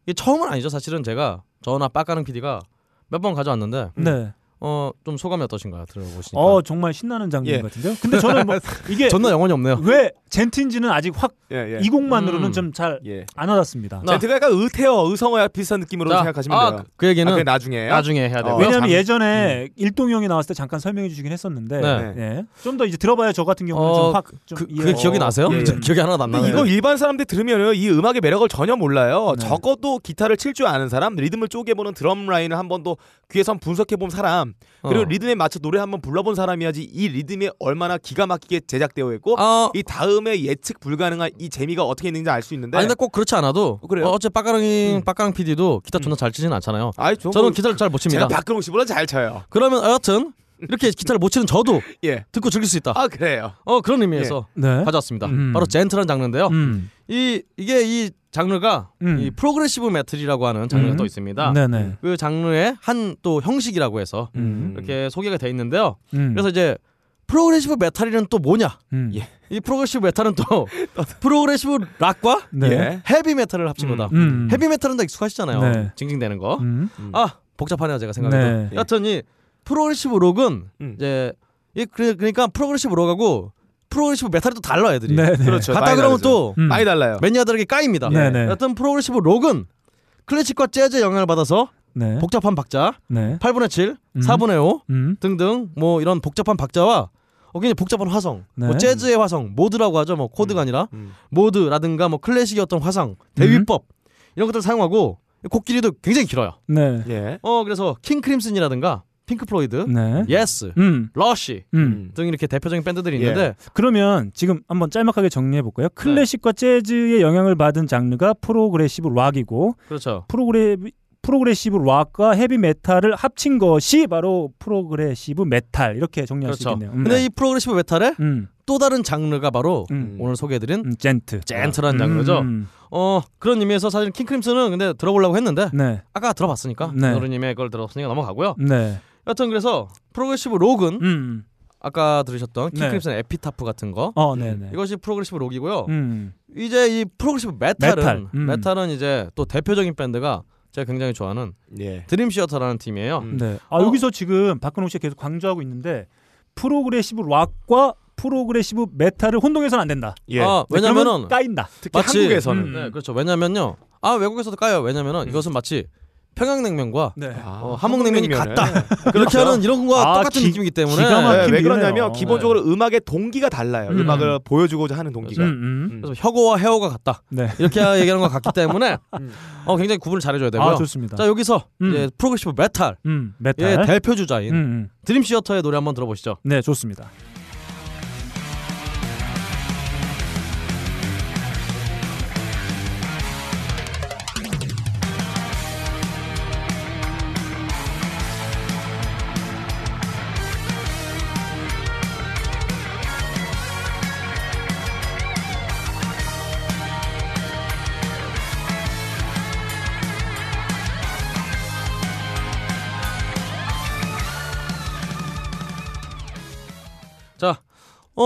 이게 처음은 아니죠. 사실은 제가 저나 빡가는 PD가 몇 번 가져왔는데 네. 어 좀 소감이 어떠신가요? 들어보시니까. 어 정말 신나는 장면 예. 같은데요. 근데 저는 뭐 [LAUGHS] 이게 전나 영혼이 없네요. 왜 젠트인지는 아직 확이 예, 예. 곡만으로는 음. 좀잘안 예. 와닿습니다. 나- 젠트가 약간 의태어, 의성어와 비슷한 느낌으로 자, 생각하시면 아, 돼요. 그, 그 얘기는 아, 나중에. 나중에 해야 되고요. 어, 왜냐하면 장- 예전에 일동 형이 나왔을 때 잠깐 설명해 주시긴 했었는데 네. 예. 좀더 이제 들어봐야 저 같은 경우는 어, 좀확 좀 그, 그게 기억이 나세요? 예, 예. 기억이 하나도 안 나요. 이거 일반 사람들이 들으면 이 음악의 매력을 전혀 몰라요. 네. 적어도 기타를 칠 줄 아는 사람, 리듬을 쪼개보는 드럼 라인을 한 번도 귀에서 한번 분석해본 사람 그리고 어. 리듬에 맞춰 노래 한번 불러본 사람이야지 이 리듬이 얼마나 기가 막히게 제작되어 있고 아, 이 다음에 예측 불가능한 이 재미가 어떻게 있는지 알 수 있는데 아니 근데 꼭 그렇지 않아도 그래요? 어, 어째 빠까랑이 음. 빠까랑 PD도 기타 존나 잘 치진 않잖아요. 아이 저 저는 뭐 기타를 잘 못 칩니다. 제가 박근홍 씨보다 잘 쳐요. 그러면 여하튼 이렇게 기타를 못 치는 저도 [LAUGHS] 예. 듣고 즐길 수 있다. 아 그래요. 어 그런 의미에서 네. 가져왔습니다. 음. 바로 젠틀한 장르인데요. 음. 이 이게 이 장르가 음. 이 프로그레시브 메틀이라고 하는 장르가 음. 또 있습니다. 네네. 그 장르의 한 또 형식이라고 해서 음. 이렇게 소개가 돼 있는데요. 음. 그래서 이제 프로그레시브 메탈이란 또 뭐냐? 음. 예. 이 프로그레시브 메탈은 또 [LAUGHS] 프로그레시브 락과 네. 예. 헤비 메탈을 합친 거다. 음. 헤비 메탈은 다 익숙하시잖아요. 네. 징징대는 거. 음. 아 복잡하네요 제가 생각해도. 네. 여하튼 이 프로그레시브 록은 음. 이제 이 그래- 그러니까 프로그레시브 록하고 프로그레시브 메탈이 또 달라 애들이. 네. 네. 그렇죠. 같다 막 이 그러면 다르죠. 또 음. 많이 달라요. 매니아들에게 까입니다. 네, 네. 여하튼 프로그레시브 록은 클래식과 재즈의 영향을 받아서 네. 복잡한 박자, 네. 8분의 7, 음. 4분의 5 음. 등등 뭐 이런 복잡한 박자와 어, 굉장히 복잡한 화성, 뭐 네. 재즈의 화성, 모드라고 하죠. 뭐 코드가 아니라 음. 모드라든가 뭐 클래식의 어떤 화성, 대위법 이런 것들을 사용하고 곡길이도 굉장히 길어요. 네. 예. 어 그래서 킹 크림슨이라든가 핑크 플로이드, 네. 예스, 음. 러쉬 음. 등 이렇게 대표적인 밴드들이 예. 있는데 그러면 지금 한번 짤막하게 정리해 볼까요? 클래식과 재즈의 영향을 받은 장르가 프로그레시브 락이고 그렇죠. 프로그레 프로그레시브 락과 헤비 메탈을 합친 것이 바로 프로그레시브 메탈 이렇게 정리할 수 그렇죠. 있겠네요. 음. 근데 이 프로그레시브 메탈의 음. 또 다른 장르가 바로 음. 오늘 소개해드린 음, djent. 젠틀한 장르죠. 음. 어 그런 의미에서 사실 킹 크림슨은 근데 들어보려고 했는데 네. 아까 들어봤으니까 네. 노르님의 걸 들었으니까 넘어가고요. 네. 여튼 그래서 프로그레시브 록은 음. 아까 들으셨던 킹 네. 크림슨 Epitaph 같은 거 어, 네, 네. 이것이 프로그레시브 록이고요. 음. 이제 이 프로그레시브 메탈은 메탈. 음. 메탈 은 이제 또 대표적인 밴드가 제가 굉장히 좋아하는 예. 드림 시어터라는 팀이에요. 음. 네. 아, 어. 여기서 지금 박근홍 씨가 계속 강조하고 있는데 프로그레시브 락과 프로그레시브 메탈을 혼동해서는 안 된다. 예. 아, 네, 왜냐면은 까인다. 특히 마치- 한국에서는 음. 네, 그렇죠. 왜냐면요. 아 외국에서도 까요. 왜냐면은 이것은 마치 평양냉면과 네. 아, 어, 함흥냉면이 함흥냉면을. 같다. 그렇게 하는 이런 거와 아, 똑같은 기- 느낌이기 때문에 네, 왜. 그러냐면 네. 기본적으로 음악의 동기가 달라요. 음. 음. 악을 보여주고자 하는 동기가. 음, 음. 음. 그래서 혁오와 해오가 같다. 네. 이렇게 [LAUGHS] 얘기하는 것 같기 때문에 음. 어, 굉장히 구분을 잘해줘야 되고요. 아, 좋습니다. 자 여기서 음. 이제 프로그레시브 메탈 음, 의 메탈. 대표 주자인 음, 음. 드림 시어터의 노래 한번 들어보시죠. 네, 좋습니다.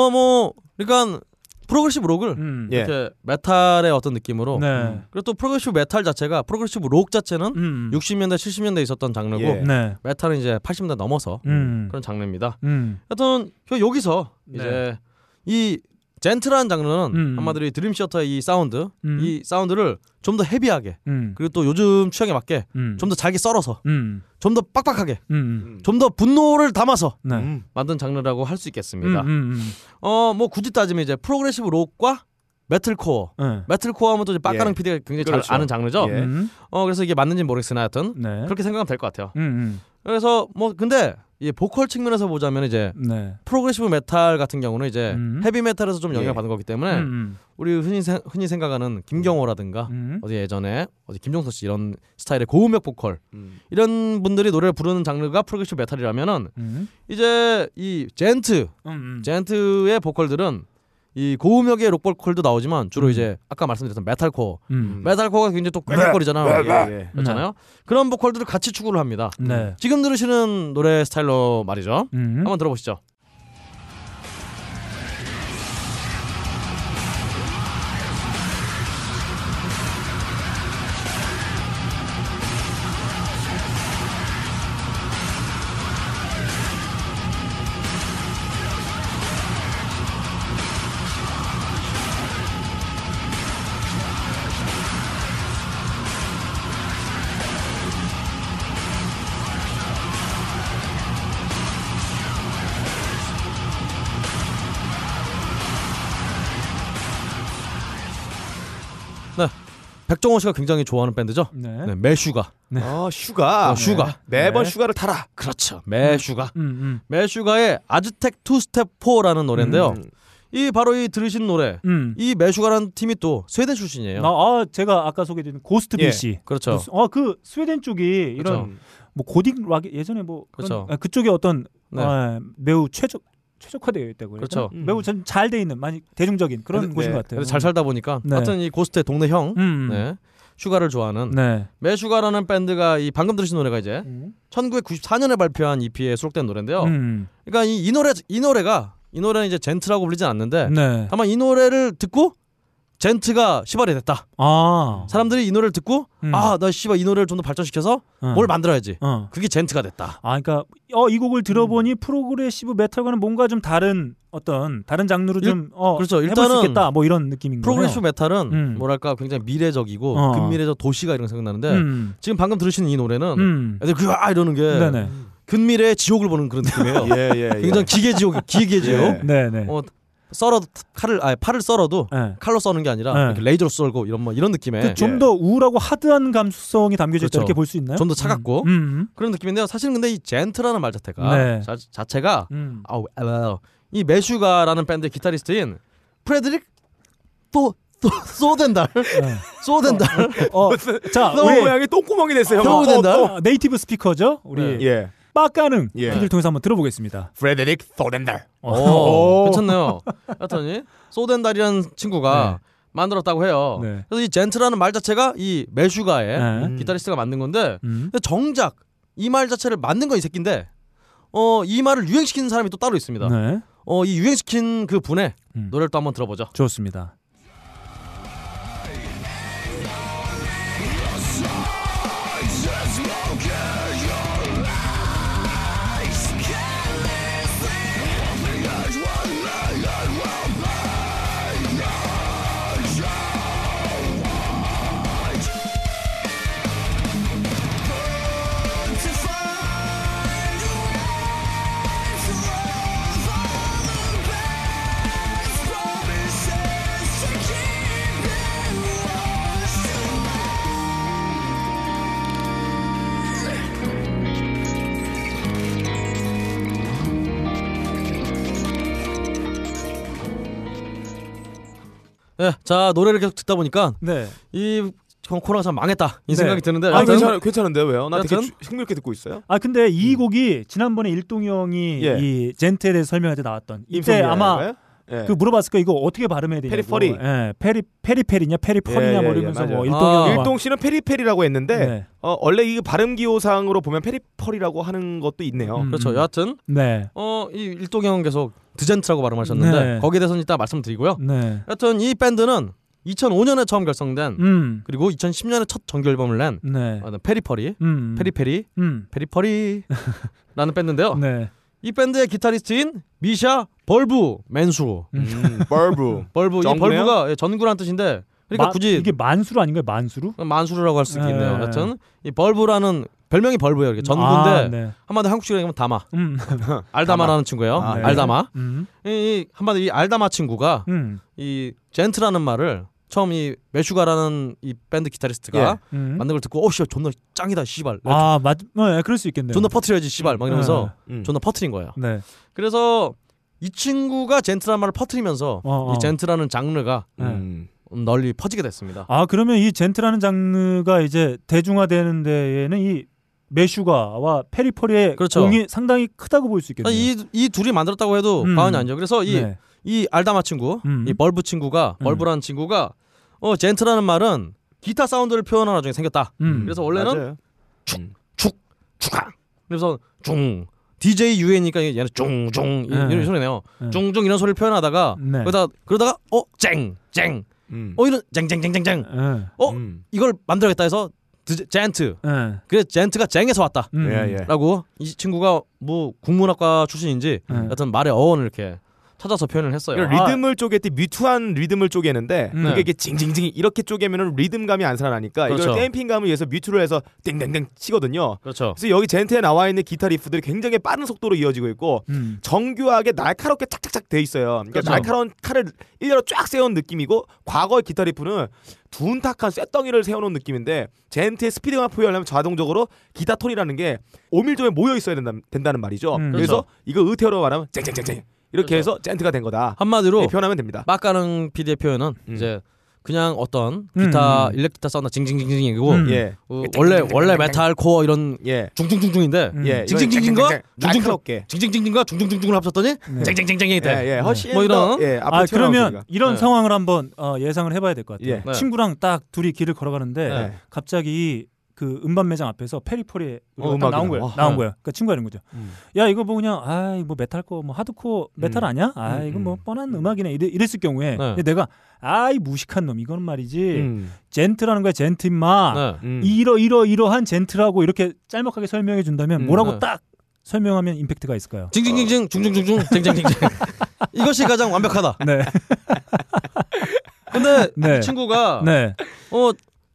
어 뭐 그러니까 프로그레시브 록을 음. 예. 이렇게 메탈의 어떤 느낌으로 네. 그리고 또 프로그레시브 메탈 자체가 프로그레시브 록 자체는 음. 60년대 70년대 있었던 장르고 예. 네. 메탈은 이제 80년대 넘어서 음. 그런 장르입니다. 음. 하여튼 그 여기서 네. 이제 이 젠틀한 장르는 음. 한마디로 이 드림 시어터의 이 사운드, 음. 이 사운드를 좀 더 헤비하게 음. 그리고 또 요즘 취향에 맞게 음. 좀더 잘게 썰어서 음. 좀더 빡빡하게 음. 음. 좀더 분노를 담아서 네. 음. 만든 장르라고 할 수 있겠습니다. 음, 음, 음. 어 뭐 굳이 따지면 이제 프로그레시브 록과 metalcore 네. metalcore 하면 또 이제 빡가는 예. PD가 굉장히 그렇죠. 잘 아는 장르죠. 예. 음. 어 그래서 이게 맞는지 는 모르겠으나 하여튼 네. 그렇게 생각하면 될 것 같아요. 그래서 뭐 근데 이 보컬 측면에서 보자면 이제 네. 프로그레시브 메탈 같은 경우는 이제 음. 헤비 메탈에서 좀 영향을 예. 받는 거기 때문에 음, 우리 흔히 세- 흔히 생각하는 김경호라든가 음. 어디 예전에 어디 김종서 씨 이런 스타일의 고음역 보컬 음. 이런 분들이 노래를 부르는 장르가 프로그레시브 메탈이라면은 음. 이제 이 djent 음, 음. djent의 보컬들은 이 고음역의 록 보컬도 나오지만 주로 음. 이제 아까 말씀드렸던 메탈코어 음. 메탈코어가 굉장히 또 꽥꽥거리잖아요 예, 예. 그렇잖아요 그런 보컬들을 같이 추구를 합니다 네. 지금 들으시는 노래 스타일로 말이죠 음. 한번 들어보시죠 백종원 씨가 굉장히 좋아하는 밴드죠. 네. 네, 메슈가. 네. 아 슈가 어, 슈가. 매번 네. 슈가를 타라. 그렇죠. 메슈가. 음, 음. 메슈가의 Aztec Two-Step 4라는 노래인데요. 음. 이 바로 이 들으신 노래. 음. 이 메슈가라는 팀이 또 스웨덴 출신이에요. 나, 아, 제가 아까 소개드린 고스트 예. 비시. 그렇죠. 어, 그 스웨덴 쪽이 이런 그렇죠. 뭐 고딕 락 예전에 뭐 그런- 그렇죠. 아, 그쪽에 어떤 네. 아, 매우 최적 최적화되어 있다고 그렇죠. 되나? 매우 전잘돼 있는 많이 대중적인 그런 근데- 곳인 네. 것 같아요. 잘 살다 보니까 네. 하여튼 이 고스트의 동네 형 음. 네. 슈가를 좋아하는 네. Meshuggah라는 밴드가 이 방금 들으신 노래가 이제 음. 1994년에 발표한 EP에 수록된 노래인데요. 음. 그러니까 이, 이 노래 이 노래가 이 노래는 이제 djent라고 불리진 않는데 네. 다만 이 노래를 듣고 djent가 시발이 됐다. 아. 사람들이 이 노래를 듣고 음. 아나 씨발 이 노래를 좀 더 발전시켜서 어. 뭘 만들어야지. 어. 그게 djent가 됐다. 아, 그러니까 어, 이 곡을 음. 들어보니 progressive metal과는 뭔가 좀 다른 어떤 다른 장르로 일- 좀 어, 그렇죠. 해볼 수 일단은 있겠다. 뭐 이런 느낌인 거예요. 프로그레시브 메탈은 음. 뭐랄까 굉장히 미래적이고 어. 근미래적 도시가 이런 거 생각나는데 음. 지금 방금 들으시는 이 노래는 음. 애들 그아 이러는 게 네네. 근미래의 지옥을 보는 그런 느낌이에요. [LAUGHS] 예, 예, 예. 굉장히 기계 지옥, 기계 지옥. 예. 네네. 어, 썰어도 칼을 아니 팔을 썰어도 네. 칼로 써는 게 아니라 네. 이렇게 레이저로 썰고 이런 뭐 이런 느낌의 그 좀더 우울하고 하드한 감수성이 담겨져 있다 그렇죠. 이렇게 볼 수 있나요? 좀 더 차갑고 음. 음. 그런 느낌인데요. 사실은 근데 이 젠트라는 말 자체가 네. 자, 자체가 음. 아우 이 Meshuggah라는 밴드 의 기타리스트인 프레드릭 또또 [LAUGHS] 소덴달 네. [LAUGHS] 소덴달 어, 자, 너 우리 모양이 똥구멍이 됐어요. 형. 형. 된다? 어, native speaker죠? 우리 네. 예. 빡가능 예. PD를 통해서 한번 들어보겠습니다. 프레데릭 소덴달. 오, 오. 괜찮네요. 하여튼 소덴달이라는 친구가 만들었다고 해요. 네. 그래서 이 djent라는 말 자체가 이 Meshuggah의 네. 기타리스트가 만든 건데 음. 정작 이 말 자체를 만든 건 이 새끼인데 어 이 말을 유행시키는 사람이 또 따로 있습니다. 네. 어이 유행시킨 그 분의 음. 노래를 또 한번 들어보죠. 좋습니다. 네, 자 노래를 계속 듣다 보니까 네. 이 코너가 참 망했다 이 네. 생각이 드는데 아, 괜찮, 괜찮은데 왜요? 나 되게 여튼- 주- 흥미롭게 듣고 있어요. 아 근데 이 곡이 지난번에 일동 형이 예. 이 djent에 대해서 설명할 때 나왔던 이때 아마 아닌가요? 예. 그 물어봤을 거야 이거 어떻게 발음해야 되냐 페리퍼리. 예, 페리 페리페리냐 페리퍼리냐 예, 예, 뭐 예, 맞아요. 뭐 일동 아, 일동 씨는 페리페리라고 했는데 네. 어, 원래 이 발음 기호상으로 보면 페리퍼리라고 하는 것도 있네요. 음. 그렇죠. 여하튼 네. 어이 일동형 계속 드젠트라고 발음하셨는데 네. 거기에 대해서는 이따 말씀드리고요. 네. 여하튼 이 밴드는 2005년에 처음 결성된 음. 그리고 2010년에 첫 정규 앨범을 낸 네. 어, 페리퍼리 음. 페리페리 음. 페리퍼리라는 밴드인데요. 네. 이 밴드의 기타리스트인 미샤 bulb 만수르 음, [LAUGHS] bulb. bulb 이? bulb가 예, 전구란 뜻인데 그러니까 마- 굳이 이게 만수루 아닌가요? 만수루? 만수르라고 할 수도 네. 있겠네요. 여하튼 이 bulb라는 별명이 bulb예요. 이렇게 전구인데 아, 네. 한마디 한국식으로 얘기하면 다마 음. [LAUGHS] 알다마라는 친구예요. 아, 네. 알다마 음. 이, 이 한마디 이 알다마 친구가 음. 이 djent라는 말을 처음 이 Meshuggah라는 이 밴드 기타리스트가 음. 만든 걸 듣고 어 씨발 존나 짱이다 씨발 아, 맞. 네, 그럴 수 있겠네요. 존나 퍼트려야지 씨발 막 이러면서 음. 존나 퍼트린 거예요. 네. 그래서 이 친구가 djent라는 말을 퍼트리면서 어, 어. 이 djent라는 장르가 음. 널리 퍼지게 됐습니다. 아, 그러면 이 djent라는 장르가 이제 대중화되는 데에는 이 Meshuggah와 Periphery의 그렇죠. 공이 상당히 크다고 볼 수 있겠네요. 이, 이 둘이 만들었다고 해도 음. 과언이 아니죠. 그래서 이, 네. 이 알다마 친구, 음. 이 bulb 친구가, 음. bulb라는 친구가, 어, djent라는 말은 기타 사운드를 표현하는 나중에 생겼다. 음. 그래서 원래는. 음. 축가. 그래서 중. DJ 유해니까 얘는 중중 네. 이런 소리네요. 네. 중중 이런 소리를 표현하다가 네. 그러다 그러다가 어 쨍, 쨍. 음. 어 이런 쨍쨍쨍쨍쨍. 예. 어 음. 이걸 만들어야겠다 해서 드- djent. 예. 그래서 djent가 쨍에서 왔다. 음. 예, 예. 라고 이 친구가 뭐 국문학과 출신인지 네. 여튼 말의 어원을 이렇게 찾아서 표현을 했어요. 그러니까 리듬을 쪼갤 때 mute한 리듬을 쪼개는데 음. 그게 네. 이게 징징징 이렇게 쪼개면은 리듬감이 안 살아나니까 그렇죠. 이걸 damping감을 위해서 mute를 해서 땡땡땡 치거든요. 그렇죠. 그래서 여기 djent에 나와 있는 기타 riff들이 굉장히 빠른 속도로 이어지고 있고 음. 정교하게 날카롭게 착착착 돼 있어요. 그러니까 그렇죠. 날카로운 칼을 일렬로 쫙 세운 느낌이고 과거의 기타 riff는 둔탁한 쇳덩이를 세워놓은 느낌인데 djent의 스피드감을 표현하려면 자동적으로 기타 톤이라는 게 오밀조밀 모여 있어야 된다, 된다는 말이죠. 음. 그래서 그렇죠. 이거 의태어로 말하면 쨍쨍쨍쨍 이렇게 그렇죠. 해서 djent가 된 거다. 한마디로 이렇게 표현하면 됩니다. 빡가능 PD의 표현은 음. 이제 그냥 어떤 기타 음. 일렉 기타 사운드 징징징징이고 음. 예, 어, 원래 원래 metalcore 이런 예, 중중중중인데 음. 예. 징징징징과 날카롭게. 징징징징과 중중중중을 합쳤더니 네. 쨍쨍쨍쨍이 예, 돼. 예, 훨씬 뭐 이런? 더, 예, 아 그러면 소리가. 이런 네. 상황을 한번 어, 예상을 해봐야 될 것 같아요. 예. 네. 친구랑 딱 둘이 길을 걸어가는데 네. 갑자기 그 음반 매장 앞에서 Periphery 어, 딱 음악이 나온 거예요. 나온 네. 거예요. 그러니까 친구가 이런 거죠. 음. 야 이거 뭐 그냥 아뭐 metalcore 뭐 하드코어 메탈 음. 아니야? 아 음, 이거 뭐 음. 뻔한 음악이네. 이래, 이랬을 경우에 네. 내가 아이 무식한 놈 이거는 말이지 음. djent라는 거야 djent 임마 네. 음. 이러 이러 이러한 djent라고 이렇게 짤막하게 설명해 준다면 음, 뭐라고 네. 딱 설명하면 임팩트가 있을까요? 징징징징 중중중중 쨍쨍쨍쨍 [LAUGHS] 이것이 가장 완벽하다. 네, 근데 네. 이 친구가 네, 어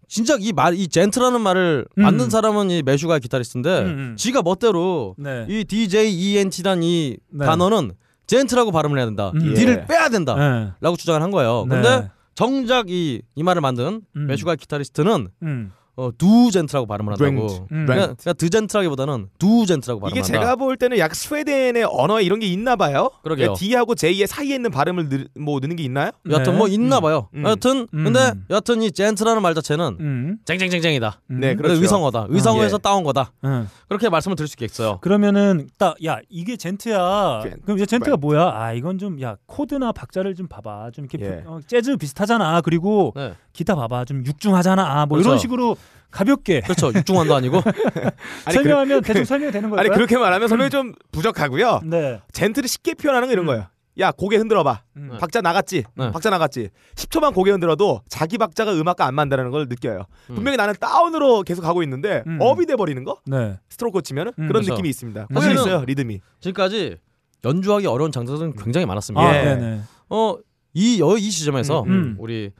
진짜 이말 이 djent라는 말을 음. 만든 사람은 이 Meshuggah 기타리스트인데 음, 음. 지가 멋대로 네, 이 DJENT란 이 네. 단어는 djent라고 발음을 해야 된다. 음. D를 예. 빼야 된다. 네. 라고 주장을 한 거예요. 네. 근데 정작 이, 이 말을 만든 음. Meshuggah 기타리스트는 음. 어, 두 젠트라고 발음을 한다고. 음. 그러니까, 그러니까 드 젠트라기보다는 두 젠트라고 이게 발음한다. 제가 볼 때는 약 스웨덴의 언어에 이런 게 있나 봐요. 그러게요. 그러니까 D하고 J의 사이에 있는 발음을 느, 뭐 넣는 게 있나요? 여하튼 네. 뭐 있나 봐요. 음. 여하튼 음. 근데 여하튼 이 젠트라는 말 자체는 음. 쨍쨍쨍쨍이다. 음. 네, 근데 그렇죠. 의성어다. 의성어에서 예. 따온 거다. 응. 그렇게 말씀을 드릴 수 있겠어요. 그러면은 딱 야 이게 젠트야. 젠- 그럼 이제 젠트가 뭐야? 아 이건 좀 야 코드나 박자를 좀 봐봐. 좀 이렇게 예. 어, 재즈 비슷하잖아. 그리고 네. 기타 봐봐. 좀 육중하잖아. 아, 뭐 그렇죠. 이런 식으로 가볍게 그렇죠. 육중환도 아니고. [LAUGHS] 아니, 설명하면 대충 설명이 되는 그, 거예요. 아니 그렇게 말하면 설명이 좀 부족하고요. 네. 젠트를 쉽게 표현하는 거 이런 거예요. 야 고개 흔들어봐. 음. 박자 나갔지. 네. 박자 나갔지. 10초만 고개 흔들어도 자기 박자가 음악과 안 맞는다는 걸 느껴요. 음. 분명히 나는 down으로 계속 가고 있는데 음. up이 돼 버리는 거. 네. 스트로크 치면은 음, 그런 그렇죠. 느낌이 있습니다. 보여 있어요 리듬이. 지금까지 연주하기 어려운 장르들은 굉장히 많았습니다. 아, 예. 네, 네. 어, 이, 여, 이 시점에서 음, 음. 우리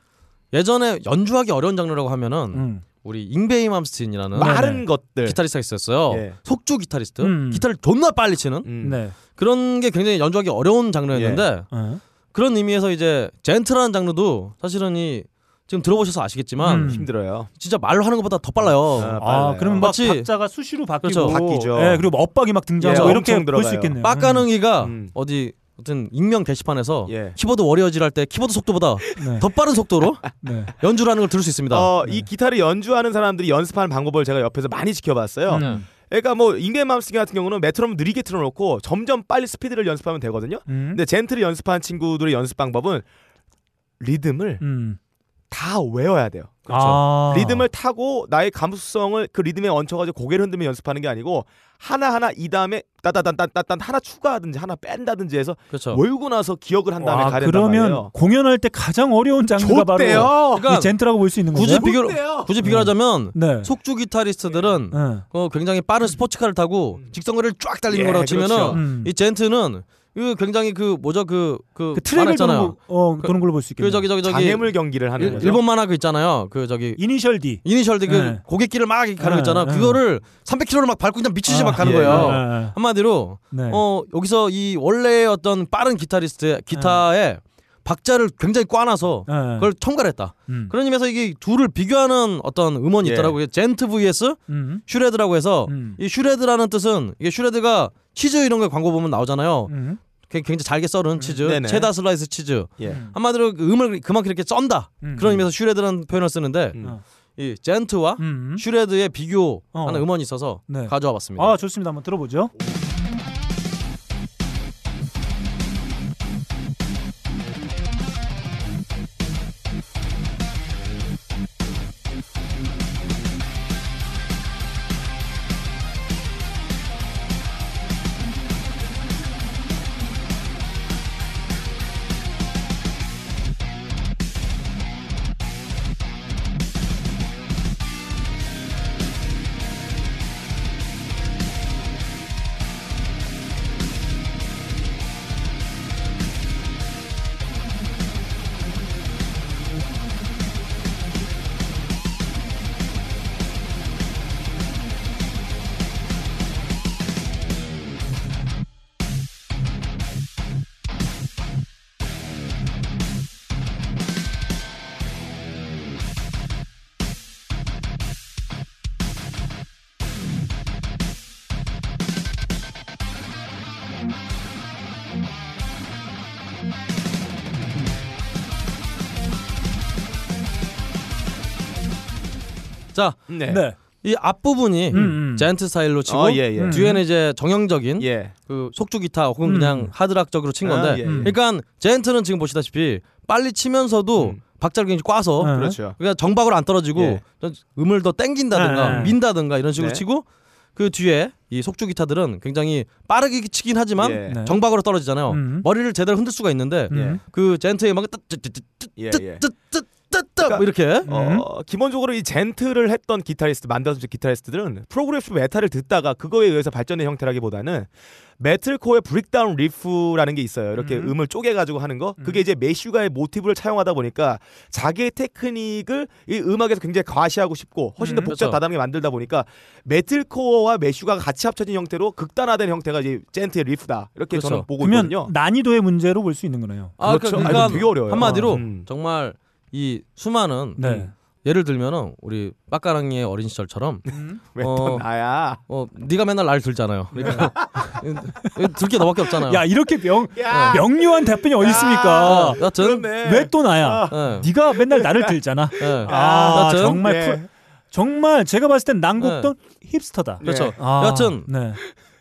예전에 연주하기 어려운 장르라고 하면은 음. 우리 잉베이 맘스틴이라는 네. 마른 것들. 기타리스트가 있었어요. 예. 속주 기타리스트. 음. 기타를 존나 빨리 치는 음. 네. 그런 게 굉장히 연주하기 어려운 장르였는데 어. 그런 의미에서 이제 djent라는 장르도 사실은 이 지금 들어보셔서 아시겠지만 음. 힘들어요. 진짜 말로 하는 것보다 더 빨라요. 아, 아. 그러면 막 마치- 박자가 수시로 바뀌고 그렇죠. 바뀌죠. 예, 그리고 엇박이 막 등장하고 예, 이렇게 볼 수. 있겠네요. 빡가능이가 음. 어디 어떤 익명 게시판에서 예. 키보드 warrior질 할 때 키보드 속도보다 음. 네. 더 빠른 속도로 [LAUGHS] 네. 연주를 하는 걸 들을 수 있습니다. 어, 네. 이 기타를 연주하는 사람들이 연습하는 방법을 제가 옆에서 많이 지켜봤어요. 음. 그러니까 뭐 잉글맘스 같은 경우는 메트로놈 느리게 틀어놓고 점점 빨리 스피드를 연습하면 되거든요. 음. 근데 djent를 연습하는 친구들의 연습 방법은 리듬을 음. 다 외워야 돼요. 아. 리듬을 타고 나의 감수성을 그 리듬에 얹혀가지고 고개를 흔들며 연습하는 게 아니고 하나하나 이 다음에 따다단딴따딴 하나 추가하든지 하나 뺀다든지 해서 그렇죠. 몰고 나서 기억을 한 다음에 와, 된단 그러면 말이에요. 공연할 때 가장 어려운 장르가 바로 좋대요. 그러니까 이 젠트라고 볼 수 있는 굳이 거죠. 비교 좋대요. 굳이 비교하자면 네. 속주 기타리스트들은 네. 어, 굉장히 빠른 스포츠카를 타고 직선거리를 쫙 달리는 예, 거라고 치면은 그렇죠. 음. 이 젠트는 그 굉장히 그 뭐죠 그그 그 트랙을 도는, 있잖아요. 거, 어, 도는 걸로 볼 수 있겠네요. 그 저기 저기 저기 장애물 경기를 하는 일, 거죠. 일본 만화 그 있잖아요. 그 저기 이니셜 D. 이니셜 D 그 네. 고갯길을 막 이렇게 가는 거 네, 있잖아. 네. 그거를 300km를 막 밟고 그냥 미치지 아, 막 가는 예, 거예요. 네. 한마디로 네. 어 여기서 이 원래의 어떤 빠른 기타리스트 기타의 박자를 굉장히 꽈놔서 네. 그걸 첨가했다. 음. 그런 의미에서 이게 둘을 비교하는 어떤 음원이 예. 있더라고요. djent vs 음. shred라고 해서 음. 이 shred라는 뜻은 이게 shred가 치즈 이런 거 광고 보면 나오잖아요. 음. 굉- 굉장히 잘게 썰은 치즈, 네네. 체다 슬라이스 치즈. 예. 음. 한마디로 그 음을 그만큼 이렇게 썬다. 음. 그런 의미에서 shred라는 표현을 쓰는데 음. 어. 이 djent와 음. shred의 비교하는 어. 음원이 있어서 네. 가져와 봤습니다. 아, 좋습니다. 한번 들어보죠. 자, 네. 네. 이 앞부분이 음, 음. 젠트 스타일로 치고 어, 예, 예. 음. 뒤에는 이제 정형적인 예. 그 속주 기타 혹은 음. 그냥 하드락적으로 친 건데 아, 예, 예. 음. 그러니까 젠트는 지금 보시다시피 빨리 치면서도 음. 박자를 굉장히 꽈서 네. 그렇죠. 그러니까 정박으로 안 떨어지고 예. 좀 음을 더 땡긴다든가 네. 민다든가 이런 식으로 네. 치고 그 뒤에 이 속주 기타들은 굉장히 빠르게 치긴 하지만 예. 네. 정박으로 떨어지잖아요. 음. 머리를 제대로 흔들 수가 있는데 음. 그 젠트의 음악은 예, 예. 뜨뜨뜨뜨 뜨뜨 뭐 이렇게 어, 기본적으로 이 djent를 했던 기타리스트 만들었던 기타리스트들은 progressive metal을 듣다가 그거에 의해서 발전된 형태라기보다는 metalcore의 breakdown riff라는 게 있어요. 이렇게 음. 음. 을 쪼개가지고 하는 거. 그게 이제 메슈가의 모티브를 차용하다 보니까 자기의 테크닉을 이 음악에서 굉장히 과시하고 싶고 훨씬 더 음. 복잡 그렇죠. 다단하게 만들다 보니까 metalcore와 메슈가가 같이 합쳐진 형태로 극단화된 형태가 이제 djent의 riff다. 이렇게 그렇죠. 저는 보고 그러면 있거든요. 난이도의 문제로 볼 수 있는 거네요. 아, 그렇죠. 그, 아, 그러니까 이거 되게 어려워요. 한마디로 음. 정말 이 수많은 네. 예를 들면은 우리 빡가랑이의 어린 시절처럼 왜 어. 또 나야? 어 네가 맨날 날 들잖아요. 그러니까 [LAUGHS] 들게 너밖에 없잖아요. 야 이렇게 명 야. 명료한 답변이 어디 있습니까? 어, 여튼 그렇네. 왜또 나야? 예. 네가 맨날 나를 들잖아. 예. 아 여튼 정말 예. 프로- 정말 제가 봤을 땐 난곡던 힙스터다. 그렇죠. 아, 여튼 네.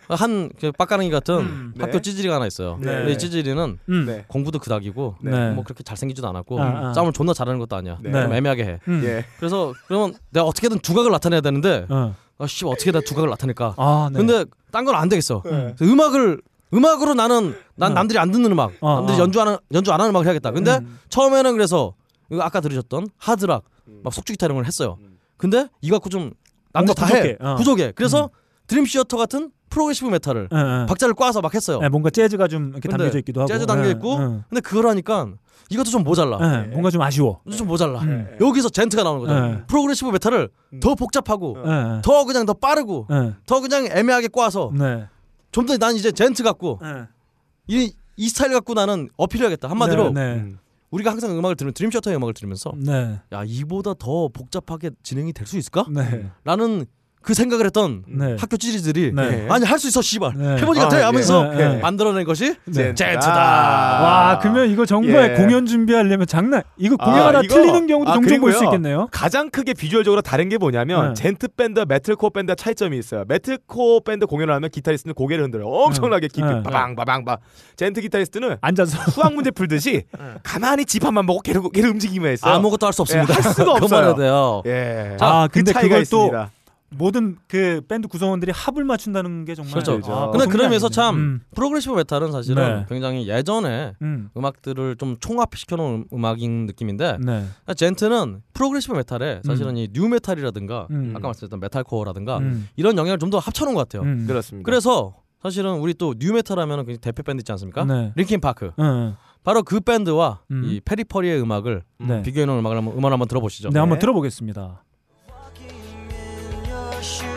한그 빡가랑이 같은 음, 네. 학교 찌질이가 하나 있어요. 네. 근데 이 찌질이는 음. 네. 공부도 그닥이고 네. 뭐 그렇게 잘생기지도 않았고 아, 아. 싸움을 존나 잘하는 것도 아니야. 네. 좀 애매하게 해. 음. 예. 그래서 그러면 내가 어떻게든 두각을 나타내야 되는데 어. 아씨 어떻게 내가 두각을 나타낼까? 아, 네. 근데 딴 건 안 되겠어. 네. 음악을 음악으로 나는 난 어. 남들이 안 듣는 음악, 어, 남들이 어. 연주하는 연주 안 하는 음악을 해야겠다. 근데 음. 처음에는 그래서 아까 들으셨던 하드락, 막 속주 기타 이런 걸 했어요. 근데 이거 갖고 좀 남들 다 해. 부족해. 어. 부족해. 그래서 드림 시어터 같은 progressive metal을 예, 예. 박자를 꽈서 막 했어요. 예, 뭔가 재즈가 좀 이렇게 담겨져 있기도 하고. 재즈 담겨 예, 있고 예. 근데 그걸 하니까 이것도 좀 모자라. 예, 뭔가 좀 아쉬워. 좀 모자라. 음. 여기서 djent가 나오는 거죠. 네. progressive metal을 더 복잡하고. 더 그냥 더 빠르고 예. 더 그냥 애매하게 꽈서 네. 좀더 난 이제 djent 갖고 예. 이, 이 스타일 갖고 나는 어필해야겠다. 한마디로 네. 네. 음. 우리가 항상 음악을 들으면 드림 시어터의 음악을 들으면서 네. 야 이보다 더 복잡하게 진행이 될 수 있을까? 네. 라는 그 생각을 했던 네. 학교 찌질이들이 네. 아니 할 수 있어 씨발 네. 해보니까 아, 돼 예. 하면서 네, 네. 만들어낸 것이 네. djent다. 와, 그러면 이거 정말 예. 공연 준비하려면 장난. 이거 아, 공연하다 이거- 틀리는 경우도 아, 종종 볼 수. 있겠네요. 가장 크게 비주얼적으로 다른 게 뭐냐면 네. djent 밴드와 metalcore 밴드와 차이점이 있어요. metalcore 밴드 공연을 하면 기타리스트는 고개를 흔들어요. 엄청나게 깊이 네. 바방 바방 바. djent 기타리스트는 앉아서 수학 문제 풀듯이 [LAUGHS] 가만히 지판만 보고 걔를, 걔를 움직이기만 했어요. 아무것도 할 수 없습니다. 예, 할 수가 없어요. 그만해야 돼요. 예. 아, 그 근데 차이가 그걸 또 있습니다. 모든 그 밴드 구성원들이 합을 맞춘다는 게 정말 그렇죠. 아, 근데 보통이 그러면서. 참 음, progressive metal은 사실은 네. 굉장히 예전에 음. 음악들을 좀 총합시켜 놓은 음악인 느낌인데 네. djent는 progressive metal에 사실은 이 nu metal이라든가 음. 아까 말씀드렸던 metalcore라든가 음. 이런 영향을 좀 더 합쳐 놓은 것 같아요. 음. 그렇습니다. 그래서 사실은 우리 또 nu metal 하면은 그 대표 밴드 있지 않습니까? 네. 링킨 파크. 응, 바로 그 밴드와 음. 이 페리퍼리의 음악을 네. 비교해 놓은 음악을 한번 음원 한번 들어보시죠. 네, 한번 들어보겠습니다. shoes.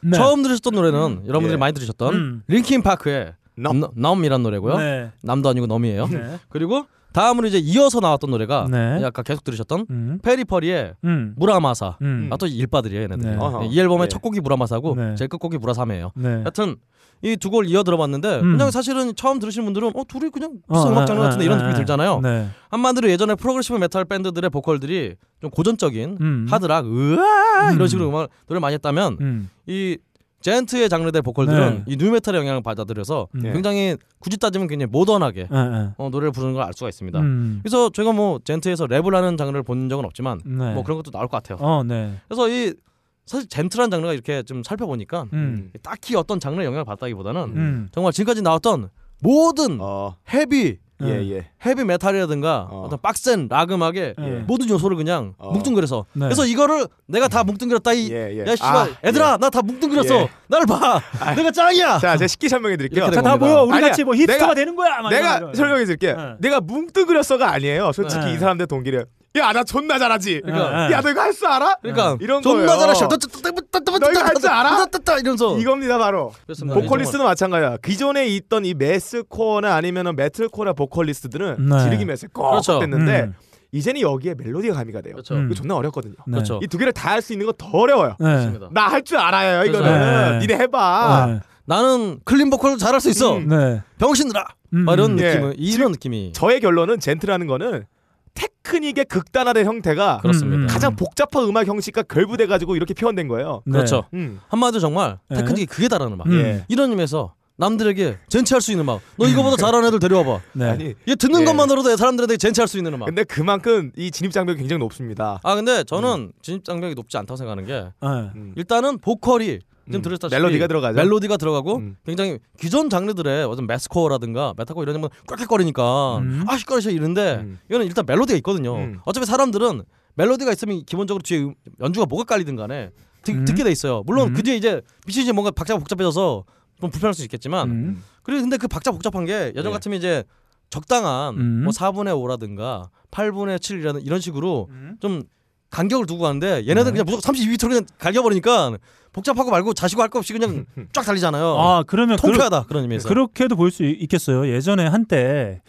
네. 처음 들으셨던 노래는 여러분들이 예. 많이 들으셨던 음. 링킨 파크의 Numb. Numb이란 노래고요. 네. 남도 아니고 넘이에요. 네. 그리고 다음으로 이제 이어서 나왔던 노래가 네. 아까 계속 들으셨던 음. 페리퍼리의 음. 무라마사. 음. 아또 일빠들이에요, 얘네들이. 네. 이 앨범의 예. 첫 곡이 무라마사고 네. 제일 끝곡이 무라사메예요. 네. 하여튼 이 두 곡을 이어 들어봤는데 음. 그냥 사실은 처음 들으시는 분들은 어 둘이 그냥 어, 비슷한 음악 장르 아, 같은데 이런 아, 느낌이 아, 들잖아요. 네. 한마디로 예전에 progressive metal 밴드들의 보컬들이 좀 고전적인 음. 하드락 으아 음. 이런 식으로 음악 노래 많이 했다면 음. 이 djent의 장르의 보컬들은 네. 이 nu metal의 영향을 받아들여서 음. 굉장히 굳이 따지면 굉장히 모던하게 예, 예. 어, 노래를 부르는 걸 알 수가 있습니다. 음. 그래서 제가 뭐 djent에서 랩을 하는 장르를 본 적은 없지만 네. 뭐 그런 것도 나올 것 같아요. 어, 네. 그래서 이 사실 djent라는 장르가 이렇게 좀 살펴보니까 음. 딱히 어떤 장르의 영향을 받다기보다는 음. 정말 지금까지 나왔던 모든 어, 헤비 예, 예. 헤비 메탈이라든가 어. 어. 떤 빡센 락 음악에 예. 모든 요소를 그냥 어. 뭉뚱그려서 네. 그래서 이거를 내가 다 뭉뚱그렸다 이 예, 예. 야 씨발 아, 얘들아 나 다 뭉뚱그렸어 예. 나를 봐 [LAUGHS] 내가 짱이야 자, 제가 쉽게 설명해 드릴게요. 자, 다. 모여. 우리 아니야, 같이 뭐 힙스터가 내가- 되는 거야. 막 내가. 설명해 드릴게. 네. 내가 뭉뚱그렸어가 아니에요. 솔직히 네. 이 사람들 동기를. 야, 나 존나 잘하지. 그러니까. 야, 너 이거 할 줄 알아? 그러니까 이런 존나 거예요. 잘하셔 너 이거 할 줄 알아? 이러면서 이겁니다, 바로. 그렇습니다. 보컬리스트는 마찬가지야. 기존에 있던 이 매스코어나 아니면은 메틀코어나 보컬리스트들은 네. 지르기 매스 꼭 그렇죠. 됐는데 음. 이제는 여기에 멜로디가 가미가 돼요. 그렇죠. 음. 이거 존나 어렵거든요. 네. 그렇죠. 이 두 개를 다 할 수 있는 거더 어려워요. 네. 나 할 줄 알아요. 이거는 네. 니네 해봐. 네. 나는 clean 보컬 잘할 수 있어 음. 네. 병신들아 음. 막 이런 예. 느낌 이런 느낌이 저의 결론은 djent라는 거는 테크닉의 극단화된 형태가 그렇습니다. 음, 음. 가장 복잡한 음악 형식과 결부돼 가지고 이렇게 표현된 거예요. 네. 그렇죠 음. 한마디로 정말 네. 테크닉이 그게 다른 음악 음. 예. 이런 의미에서 남들에게 젠체할 수 있는 음악 너 이거보다 잘하는 애들 데려와봐 네. 아니 얘 듣는 예. 것만으로도 사람들한테 젠체할 수 있는 음악 근데 그만큼 이 진입 장벽이 굉장히 높습니다. 아 근데 저는 진입 장벽이 높지 않다고 생각하는 게 네. 음. 일단은 보컬이 지금 음. 들었다시피 멜로디가 들어가죠. 멜로디가 들어가고 음. 굉장히 기존 장르들의 어떤 매스코어라든가 메타코 이런 건 꽥꽥거리니까 음. 아 시끄러셔 이런데 음. 이거는 일단 멜로디가 있거든요. 음. 어차피 사람들은 멜로디가 있으면 기본적으로 뒤에 음- 연주가 뭐가 깔리든 간에 듣, 음. 듣게 돼 있어요. 물론 음. 그 뒤에 이제 미치지 뭔가 박자가 복잡해져서 좀 불편할 수 있겠지만 음. 그리고 근데 그 박자 복잡한 게 예전 예. 같으면 이제 적당한 음. 뭐 4분의 5라든가 8분의 7 이라는 이런 식으로 음. 좀 간격을 두고 가는데 얘네들 네. 그냥 무조건 32비트로 그냥 갈겨버리니까 복잡하고 말고 자시고 할 거 없이 그냥 [LAUGHS] 쫙 달리잖아요. 아, 그러면 그러, 통쾌하다 그런 의미에서. 그렇게도 볼 수 있겠어요. 예전에 한때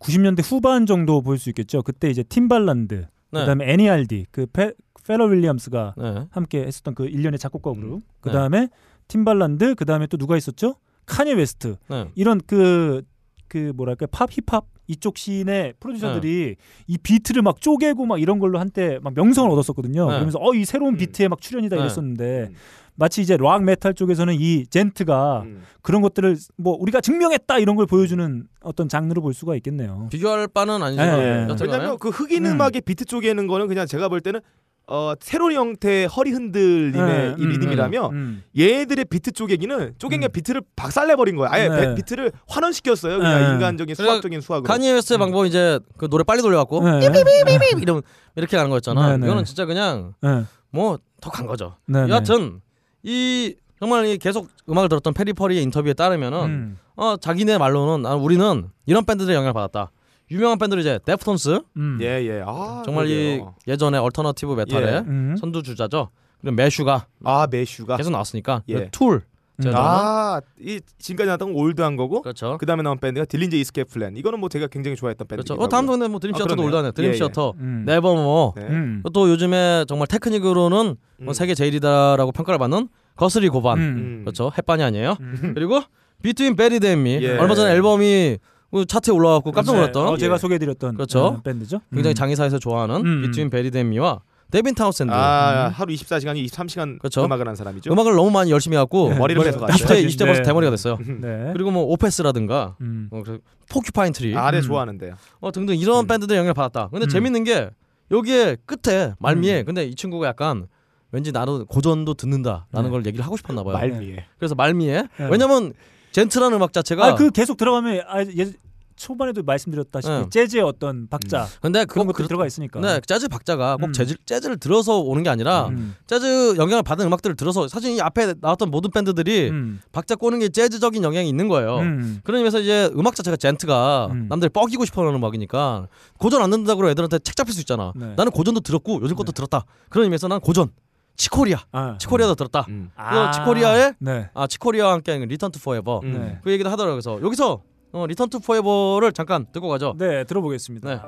90년대 후반 정도 볼 수 있겠죠. 그때 이제 팀발란드, 네. 그다음에 NERD, 그 페, 퍼렐 윌리엄스가 네. 함께 했었던 그 일련의 작곡가 그룹. 네. 그다음에 팀발란드, 그다음에 또 누가 있었죠? 카니 웨스트. 네. 이런 그, 그 뭐랄까 팝 힙합 이쪽 씬의 프로듀서들이 이 비트를 막 쪼개고 막 이런 걸로 한때 막 명성을 얻었었거든요. 네. 그러면서 어 이 새로운 음. 비트에 막 출현이다 네. 이랬었는데 음. 마치 이제 락 메탈 쪽에서는 이 djent가 음. 그런 것들을 뭐 우리가 증명했다 이런 걸 보여주는 어떤 장르로 볼 수가 있겠네요. 비교할 바는 아니지만 예, 예. 여튼간에 왜냐면 그 흑인 음. 음. 악의 비트 쪼개는 거는 그냥 제가 볼 때는 어, 새로운 형태의 허리 흔들림의 네, 이 음, 리듬이라며 음. 얘들의 비트 쪼개기는 게 음. 비트를 박살내 버린 거야. 아예 네. 비- 비트를 환원시켰어요. 그냥 네. 인간적인 수학적인 수학으로. Kanye West의 방법은 이제 그 노래 빨리 돌려갖고 네. 삐삐삐삐삐 이러면 이렇게 가는 거였잖아. 네, 네. 이거는 진짜 그냥 네. 뭐 더 간 거죠. 네, 네. 여하튼 이 정말 이 계속 음악을 들었던 Periphery의 인터뷰에 따르면은 음. 어 자기네 말로는 아, 우리는 이런 밴드들의 영향을 받았다. 유명한 밴드로 이제 Deftones 음. 예, 예. 아, 정말 이 그러게요. 예전에 alternative 메탈의 예. 음. 선두 주자죠. 그리고 Meshuggah 아, Meshuggah. 계속 나왔으니까 예. 그리고 Tool 제가 아, 이 지금까지 나왔던 건 old한 거고 그렇죠. 그 다음에 나온 밴드가 Dillinger Escape Plan. 이거는 뭐 제가 굉장히 좋아했던 밴드. 그렇죠. 어 다음 동네 뭐 Dream 아, Theater도 그러네요. old하네. Dream 예, 예. Theater 음. Nevermore 네. 음. 또 요즘에 정말 테크닉으로는 뭐 음. 세계 제일이다라고 평가를 받는 Guthrie Govan 음. 그렇죠 햇반이 아니에요 음. 그리고 Between Buried and Me 예. 얼마 전에 앨범이 그 차트에 올라왔고 깜짝 놀랐던 어, 제가 예. 소개해드렸던 그렇죠. 어, 밴드죠. 굉장히 음. 장의사에서 좋아하는 음. Between Buried and Me와 Devin Townsend 아, 하루 24시간 23시간 그렇죠. 음악을 한 사람이죠. 음악을 너무 많이 열심히 해갖고 네. 머리를 뺏어 갔죠. 20대 20대 벌써 네. 대머리가 됐어요 네. 그리고 뭐 Opeth라든가 음. 어, 그 Porcupine Tree 아, 네, 음. 좋아하는데요. 어, 등등 이런 음. 밴드들 영향을 받았다 근데 음. 재밌는 게 여기에 끝에 말미에 음. 근데 이 친구가 약간 왠지 나도 고전도 듣는다라는 네. 걸 얘기를 하고 싶었나 봐요 말미에. 그래서 말미에 네. 왜냐면 젠트라는 음악 자체가 아, 그 계속 들어가면 아, 예, 초반에도 말씀드렸다시피 네. 재즈의 어떤 박자 근데 그런 그 것도 들어가 있으니까. 네, 재즈 박자가 꼭 음. 재즈, 재즈를 들어서 오는 게 아니라 음. 재즈 영향을 받은 음악들을 들어서 사실 이 앞에 나왔던 모든 밴드들이 음. 박자 꼬는 게 재즈적인 영향이 있는 거예요. 음. 그런 의미에서 이제 음악 자체가 젠트가 음. 남들이 뻐기고 싶어하는 음악이니까 고전 안 듣는다고 애들한테 책 잡힐 수 있잖아. 네. 나는 고전도 들었고 요즘 것도 들었다. 그런 의미에서 난 고전 Chick Corea 아. Chick Corea도 들었다. 음. 그 Chick Corea의 네. 아 Chick Corea와 함께 Return to Forever 음. 네. 그 얘기도 하더라고요. 그래서 여기서 어, Return to Forever를 잠깐 듣고 가죠. 네, 들어보겠습니다. 네.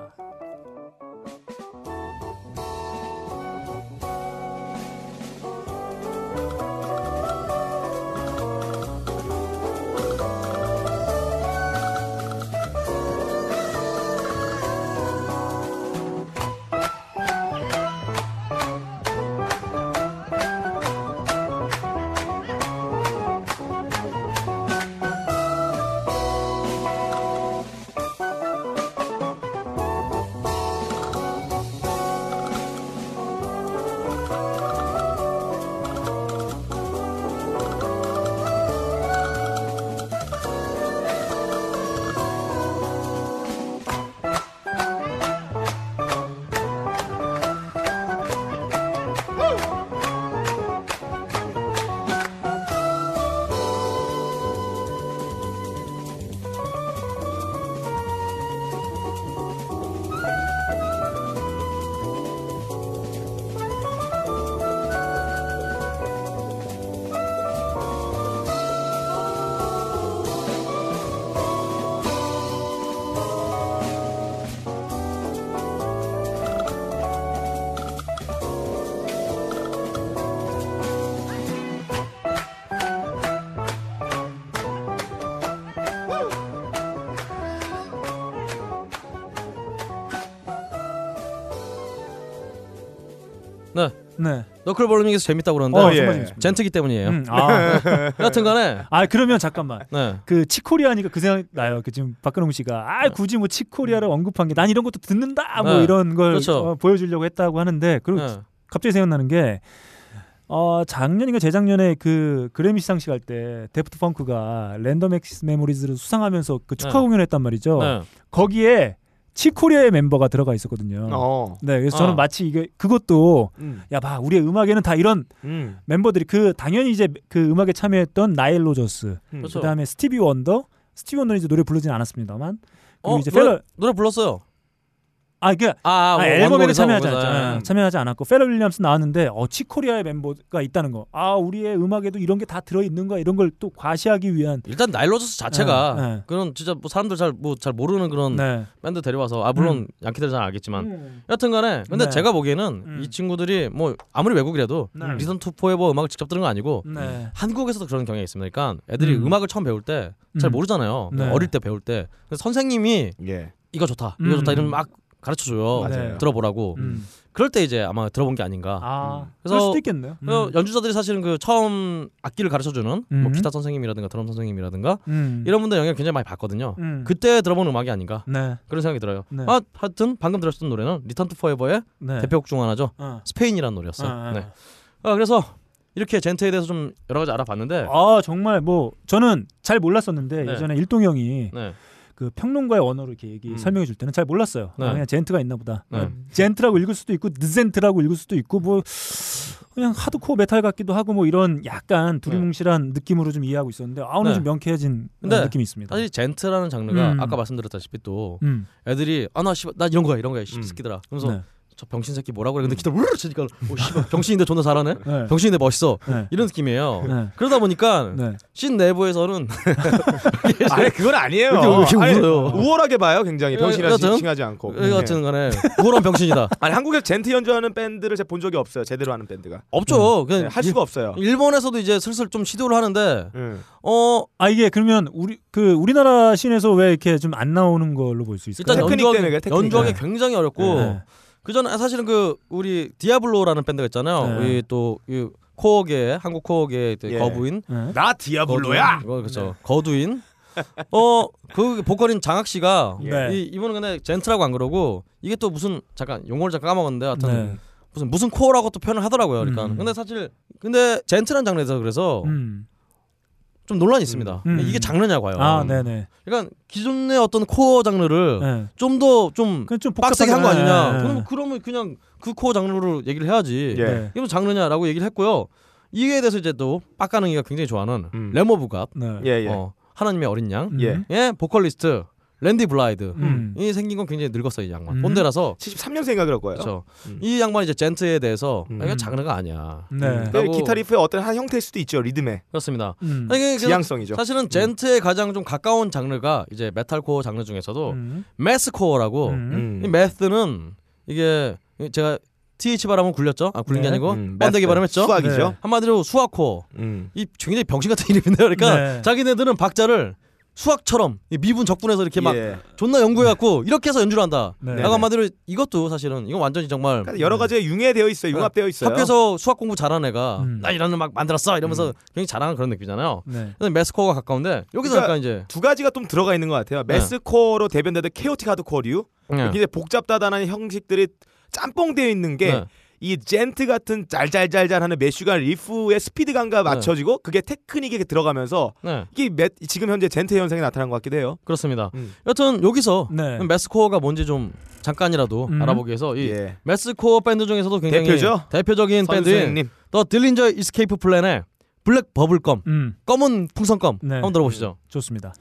네. 네. 너클볼링에서 재밌다고 그러는데 어, 예. 정말 재밌습니다. djent기 때문이에요. 음, 아, [LAUGHS] 여하튼간에 아 그러면 잠깐만. 네. 그 Chick Corea니까 그 생각 나요. 그 지금 박근홍 씨가 아 굳이 뭐 Chick Corea를 언급한 게 난 이런 것도 듣는다 뭐 네. 이런 걸 그렇죠. 어, 보여주려고 했다고 하는데 그리고 네. 갑자기 생각나는 게 어, 작년인가 재작년에 그 그래미 시상식 할 때 Daft Punk가 Random Access Memories를 수상하면서 그 축하 네. 공연을 했단 말이죠. 네. 거기에 Chick Corea의 멤버가 들어가 있었거든요. 어. 네, 그래서 저는 어. 마치 이게 그것도 음. 야 봐 우리의 음악에는 다 이런 음. 멤버들이 그 당연히 이제 그 음악에 참여했던 Nile Rodgers 음. 그렇죠. 그다음에 Stevie Wonder Stevie Wonder는 이제 노래 부르진 않았습니다만 그리고 어, 이제 노래, Pharrell 노래 불렀어요. 아 그게 아, 아, 아, 뭐 앨범에는 원곡에서, 참여하지. 예. 참여하지 않았고 Pharrell Williams 나왔는데 어 Chick Corea의 멤버가 있다는 거. 아 우리의 음악에도 이런 게 다 들어 있는 거야. 이런 걸 또 과시하기 위한. 일단 Nile Rodgers 자체가 네, 네. 그런 진짜 뭐 사람들 잘 뭐 잘 모르는 그런 네. 밴드 데려와서 아 물론 양키들 잘 알겠지만 음. 여튼 간에 근데 네. 제가 보기에는 음. 이 친구들이 뭐 아무리 외국이라도 네. Return to Forever 음악을 직접 들은 건 아니고 네. 한국에서도 그런 경향이 있습니다. 그러니까 애들이 음. 음. 악을 처음 배울 때 잘 음. 모르잖아요. 네. 어릴 때 배울 때 선생님이 예. 이거 좋다, 이거 음. 좋다 이러면 막 가르쳐 줘요. 맞아요. 들어보라고. 음. 그럴 때 이제 아마 들어본 게 아닌가. 아 음. 그래서- 수도 있겠네요. 그래서 연주자들이 사실은 그 처음 악기를 가르쳐 주는 뭐 음. 기타 선생님이라든가 드럼 선생님이라든가 음. 이런 분들 영향을 굉장히 많이 받거든요. 음. 그때 들어본 음악이 아닌가 네. 그런 생각이 들어요. 네. 아, 하여튼 방금 들었던 노래는 리턴 투 포에버의 네. 대표곡 중 하나죠. 어. 스페인이라는 노래였어요. 아, 아. 네. 아, 그래서 이렇게 djent에 대해서 좀 여러 가지 알아봤는데 아 정말 뭐 저는 잘 몰랐었는데 네. 예전에 일동 형이 네. 그 평론가의 언어로 이렇게 얘기 음. 설명해 줄 때는 잘 몰랐어요. 네. 아, 그냥 djent가 있나 보다. 네. 어, djent라고 읽을 수도 있고 드젠트라고 읽을 수도 있고 뭐 그냥 하드코어 메탈 같기도 하고 뭐 이런 약간 두리뭉실한 느낌으로 좀 이해하고 있었는데 아 오늘 네. 좀 명쾌해진 근데 느낌이 있습니다. 사실 젠트라는 장르가 음. 아까 말씀드렸다시피 또 음. 애들이 아나 씨발 나 이런 거야 이런 거야 음. 씨새끼들아 그러면서 네. 저 병신 새끼 뭐라고 그래 근데 기타 우르르 치니까 오 씨발 [LAUGHS] 병신인데 존나 잘하네 네. 병신인데 멋있어 네. 이런 느낌이에요 네. 그러다 보니까 네. 씬 내부에서는 [LAUGHS] [LAUGHS] 아니 그건 아니에요. 아니, 웃어요? 우월하게 봐요, 굉장히 병신이라 칭하지 않고. 여하튼 간에 우월한 병신이다 아니 한국에서 djent 연주하는 밴드를 제가 본 적이 없어요. 제대로 하는 밴드가. 없죠 그냥 네, 할 수가 없어요. 일, 일본에서도 이제 슬슬 좀 시도를 하는데 음. 어아 이게 그러면 우리 그 우리나라 scene에서 왜 이렇게 좀 안 나오는 걸로 볼 수 있을까요? 일단 연주하기, 네. 굉장히 어렵고 네. 그 전에 사실은 그 우리 디아블로라는 밴드가 있잖아요. 네. 우리 또 이 core계 한국 core계 또 예. 거부인 네. 나 디아블로야. 거두인, 어, 그렇죠. 거두인. 어 그 보컬인 장학 씨가 네. 이 이분은 근데 djent라고 안 그러고 이게 또 무슨 잠깐 용어를 잠깐 까먹었는데 하여튼 네. 무슨 무슨 core라고 또 표현을 하더라고요. 그러니까 음. 근데 사실 근데 djent란 장르에서 그래서 음. 좀 논란이 있습니다. 음. 이게 장르냐 과연. 아 네네. 그러니까 기존의 어떤 core 장르를 네. 좀 더 좀 그냥 좀 빡세게 한 거 아니냐. 네. 그러면 그러면 그냥 그 core 장르로 얘기를 해야지. 예. 네. 이게 뭐 장르냐라고 얘기를 했고요. 이에 대해서 이제 또 빡가능이가 굉장히 좋아하는 음. Lamb of God, 네. 예, 예. 어, 하나님의 어린 양, 음. 예. 예, 보컬리스트 Randy Blythe. 음. 이 생긴 건 굉장히 늙었어요, 이 양반. 음. 본데라서 73년생인가 그럴 거예요. 그렇죠. 음. 이 양반 이제 djent에 대해서 음. 아, 이건 장르가 아니야. 네. 그 라고- 기타 riff의 어떤 한 형태일 수도 있죠. 리듬의 그렇습니다. 음. 아니, 지향성이죠. 사실은 djent에 가장 좀 가까운 장르가 이제 metalcore 장르 중에서도 음. mathcore라고 음. 음. 이 math는 이게 제가 TH 발음은 굴렸죠? 아 굴린 게 네. 아니고 음, 번데기 매스. 발음했죠? 수학이죠. 네. 한마디로 수학코어. 음. 이 굉장히 병신 같은 이름인데요. 그러니까 네. 자기네들은 박자를 수학처럼 이 미분 적분해서 이렇게 막 예. 존나 연구해갖고 이렇게 해서 연주를 한다. 네. 라고 한마디로 이것도 사실은 이건 완전히 정말 그러니까 여러 가지에 융해되어 있어요. 융합되어 있어요. 학교에서 수학 공부 잘하는 애가 음. 나 이런 음악 만들었어 이러면서 굉장히 잘하는 그런 느낌이잖아요. 네. 근데 매스코어가 가까운데 여기서 그러니까 약간 이제 두 가지가 좀 들어가 있는 것 같아요. 매스코어로 대변되는 케오틱 하드코어류. 네. 굉장히 복잡다단한 형식들이 짬뽕되어 있는 게 네. 이 djent 같은 짤짤짤짤하는 Meshuggah riff의 스피드감과 맞춰지고 그게 테크닉에 들어가면서 네, 이게 매- 지금 현재 djent 현상이 나타난 것 같기도 해요. 그렇습니다. 음. 여튼 여기서 네. 매스코어가 뭔지 좀 잠깐이라도 음. 알아보기 위해서 이 예. mathcore 밴드 중에서도 굉장히 대표죠? 대표적인 밴드인 선생님. The Dillinger Escape Plan의 Black Bubblegum 음. 검은 풍선검 네. 한번 들어보시죠. 좋습니다.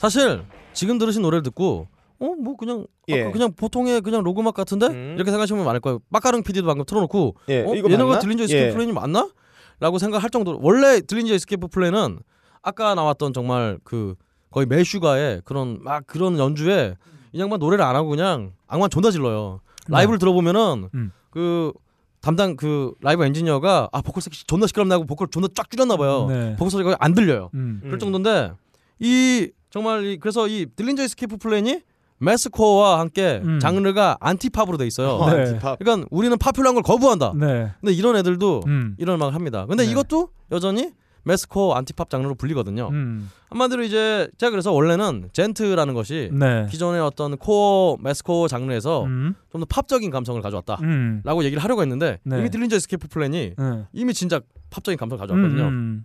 사실 지금 들으신 노래를 듣고 어 뭐 그냥 예. 그냥 보통의 그냥 록 음악 같은데 음. 이렇게 생각하시면 많을 거예요. 빡가릉 PD도 방금 틀어놓고 예, 어, 이거 얘네가 맞나? Dillinger Escape 예. Plan이 맞나? 라고 생각할 정도로 원래 Dillinger Escape Plan은 아까 나왔던 정말 그 거의 Meshuggah의 그런 막 그런 연주에 이 양반 노래를 안 하고 그냥 악만 존나 질러요. 라이브를 들어보면은 음. 그 담당 그 라이브 엔지니어가 아 보컬 색 존나 시끄럽나 하고 보컬 존나 쫙 줄였나 봐요. 네. 보컬 소리가 안 들려요. 음. 그럴 정도인데 이 정말 이 그래서 이 Dillinger Escape Plan이 mathcore와 함께 음. 장르가 anti-pop으로 돼 있어요. 어, 네. anti-pop. 그러니까 우리는 popular한 걸 거부한다. 네. 근데 이런 애들도 음. 이런 음악을 합니다. 근데 네. 이것도 여전히 mathcore anti-pop 장르로 불리거든요. 음. 한마디로 이제 제가 그래서 원래는 djent라는 것이 네. 기존의 어떤 core mathcore 장르에서 음. 좀더 팝적인 감성을 가져왔다라고 음. 얘기를 하려고 했는데 네. 이미 Dillinger Escape Plan이 네. 이미 진짜 팝적인 감성을 가져왔거든요. 음.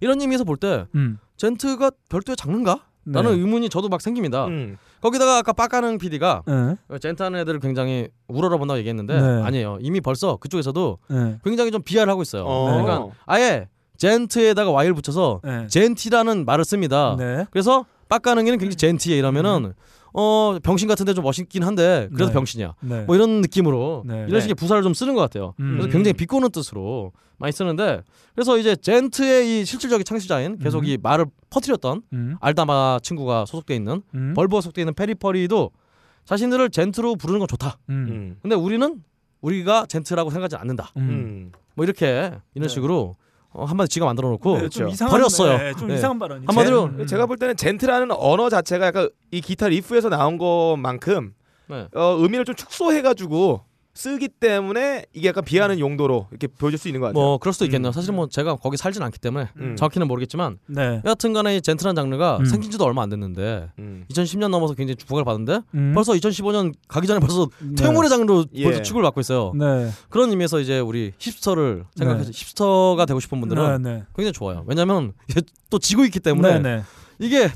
이런 의미에서 볼때 음. 젠트가 별도의 장르인가? 네. 라는 의문이 저도 막 생깁니다. 음. 거기다가 아까 빡가는 PD가 네. 젠트하는 애들을 굉장히 우러러 본다고 얘기했는데 네. 아니에요. 이미 벌써 그쪽에서도 네. 굉장히 좀 비하를 하고 있어요. 어. 그러니까 아예 젠트에다가 Y를 붙여서 네. 젠티라는 말을 씁니다. 네. 그래서 빡가능이는 굉장히 젠티에 이러면은 어 병신 같은데 좀 멋있긴 한데 그래도 네. 병신이야. 네. 뭐 이런 느낌으로 네. 이런 네. 식의 부사를 좀 쓰는 것 같아요. 음. 그래서 굉장히 비꼬는 뜻으로 많이 쓰는데 그래서 이제 djent의 이 실질적인 창시자인 계속 음. 이 말을 퍼뜨렸던 음. 알다마 친구가 소속돼 있는 음. Bulb가 소속돼 있는 Periphery도 자신들을 djent로 부르는 건 좋다. 음. 음. 근데 우리는 우리가 djent라고 생각하지 않는다. 음. 음. 뭐 이렇게 이런 네. 식으로 어, 한마디 지가 만들어 놓고 네, 좀 그렇죠. 이상한 버렸어요. 네, 좀 네. 이상한 발언이. 한마디로 제가 볼 때는 djent라는 언어 자체가 약간 이 기타 riff에서 나온 것만큼 네. 어, 의미를 좀 축소해가지고 쓰기 때문에 이게 약간 비하는 용도로 이렇게 보여줄 수 있는 것 같아요. 뭐 그럴 수도 있겠네요. 음. 사실 뭐 제가 거기 살진 않기 때문에 음. 정확히는 모르겠지만 네. 여하튼간에 이 젠틀한 장르가 음. 생긴 지도 얼마 안 됐는데 음. 2010년 넘어서 굉장히 주목을 받는데 음. 벌써 2015년 가기 전에 벌써 네. 퇴물의 장르로 예. 벌써 취급을 받고 있어요. 네. 그런 의미에서 이제 우리 힙스터를 생각해서 힙스터가 되고 싶은 분들은 네. 네. 굉장히 좋아요. 왜냐면 이게 또 지고 있기 때문에 네. 네. 이게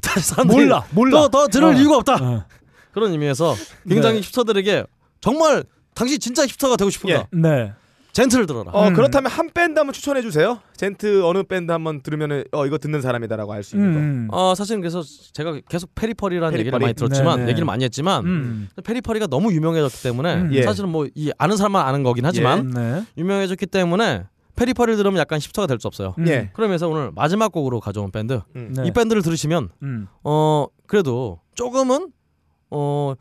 몰라. 몰라. 더, 더 들을 어. 이유가 없다. 어. 그런 의미에서 굉장히 네. hipster들에게 정말 당신 진짜 hipster가 되고 싶은가? 예. 네. djent를 들어라. 어 음. 그렇다면 한 밴드 한번 추천해 주세요. djent 어느 밴드 한번 들으면은 어 이거 듣는 사람이다라고 알 수 있는 거. 음. 어 사실은 그래서 제가 계속 Periphery라는 얘기를 Periphery. 많이 들었지만 네네. 얘기를 많이 했지만 음. Periphery가 너무 유명해졌기 때문에 음. 예. 사실은 뭐 이 아는 사람만 아는 거긴 하지만 네. 유명해졌기 때문에 Periphery를 들으면 약간 hipster가 될 수 없어요. 음. 예. 그러면서 오늘 마지막 곡으로 가져온 밴드 음. 네. 이 밴드를 들으시면 음. 어 그래도 조금은 어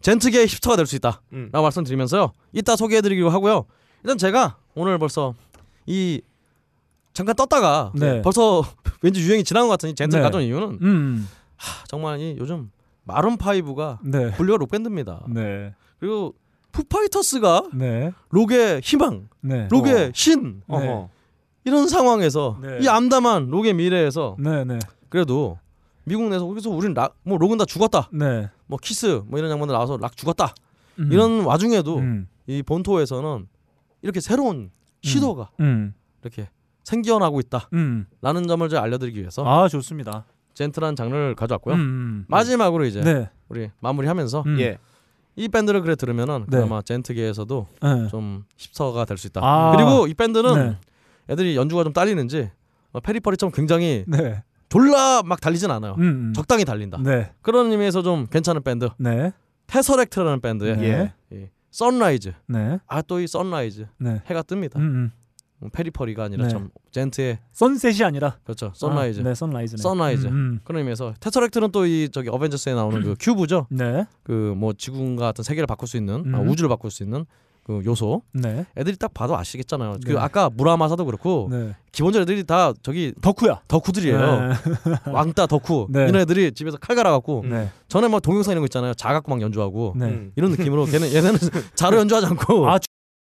djent계의 hipster가 될 수 있다라고 음. 말씀드리면서요. 이따 소개해드리기로 하고요. 일단 제가 오늘 벌써 이 잠깐 떴다가 네. 벌써 [LAUGHS] 왠지 유행이 지난 것이 djent를 네. 가져온 이유는 음. 하, 정말 이 요즘 Maroon 5가 네. 분류가 록 밴드입니다. 네. 그리고 Foo Fighters가 네. 록의 희망, 네. 록의 신 네. 어허. 이런 상황에서 네. 이 암담한 록의 미래에서. 그래도 미국 내에서 그래서 우린 락, 뭐 록은 다 죽었다. 네. 뭐 키스 뭐 이런 양반들 나와서 락 죽었다. 음. 이런 와중에도 음. 이 본토에서는 이렇게 새로운 시도가 음. 이렇게 생겨나고 있다라는 음. 점을 좀 알려드리기 위해서 아, 좋습니다. djent란 장르를 가져왔고요. 음. 마지막으로 이제 네. 우리 마무리하면서 음. 예. 이 밴드를 그래 들으면은 네. 그나마 djent계에서도 네. 좀 hipster가 될 수 있다. 아. 그리고 이 밴드는 네. 애들이 연주가 좀 딸리는지 어, Periphery처럼 굉장히 네. 졸라 막 달리진 않아요. 음. 적당히 달린다. 네. 그런 의미에서 좀 괜찮은 밴드 네. TesseracT라는 밴드의 네. 예. 이 Sunrise 네. 아또 이 Sunrise 네. 해가 뜹니다. 음. 음. 음, Periphery가 아니라 네. 참 djent의 sunset이 아니라 그렇죠 sunrise 아, 네, sunrise네. Sunrise. 음, 음. 그런 의미에서 TesseracT는 또 이 저기 Avengers에 나오는 그 [CLEARS THROAT] cube죠. 네. 그 뭐 지구과 같은 세계를 바꿀 수 있는 아, 음. 우주를 바꿀 수 있는 그 요소. 네. 애들이 딱 봐도 아시겠잖아요. 네. 그 아까 무라마사도 그렇고 네. 기본적으로 애들이 다 저기 덕후야. 덕후들이에요. 네. [LAUGHS] 왕따 덕후. 네. 이런 애들이 집에서 칼 갈아갖고 네. 전에 뭐 동영상 이런 거 있잖아요. 자각고 막 연주하고 네. 음. 이런 느낌으로 걔는 얘네는 [LAUGHS] 자로 연주하지 않고 아,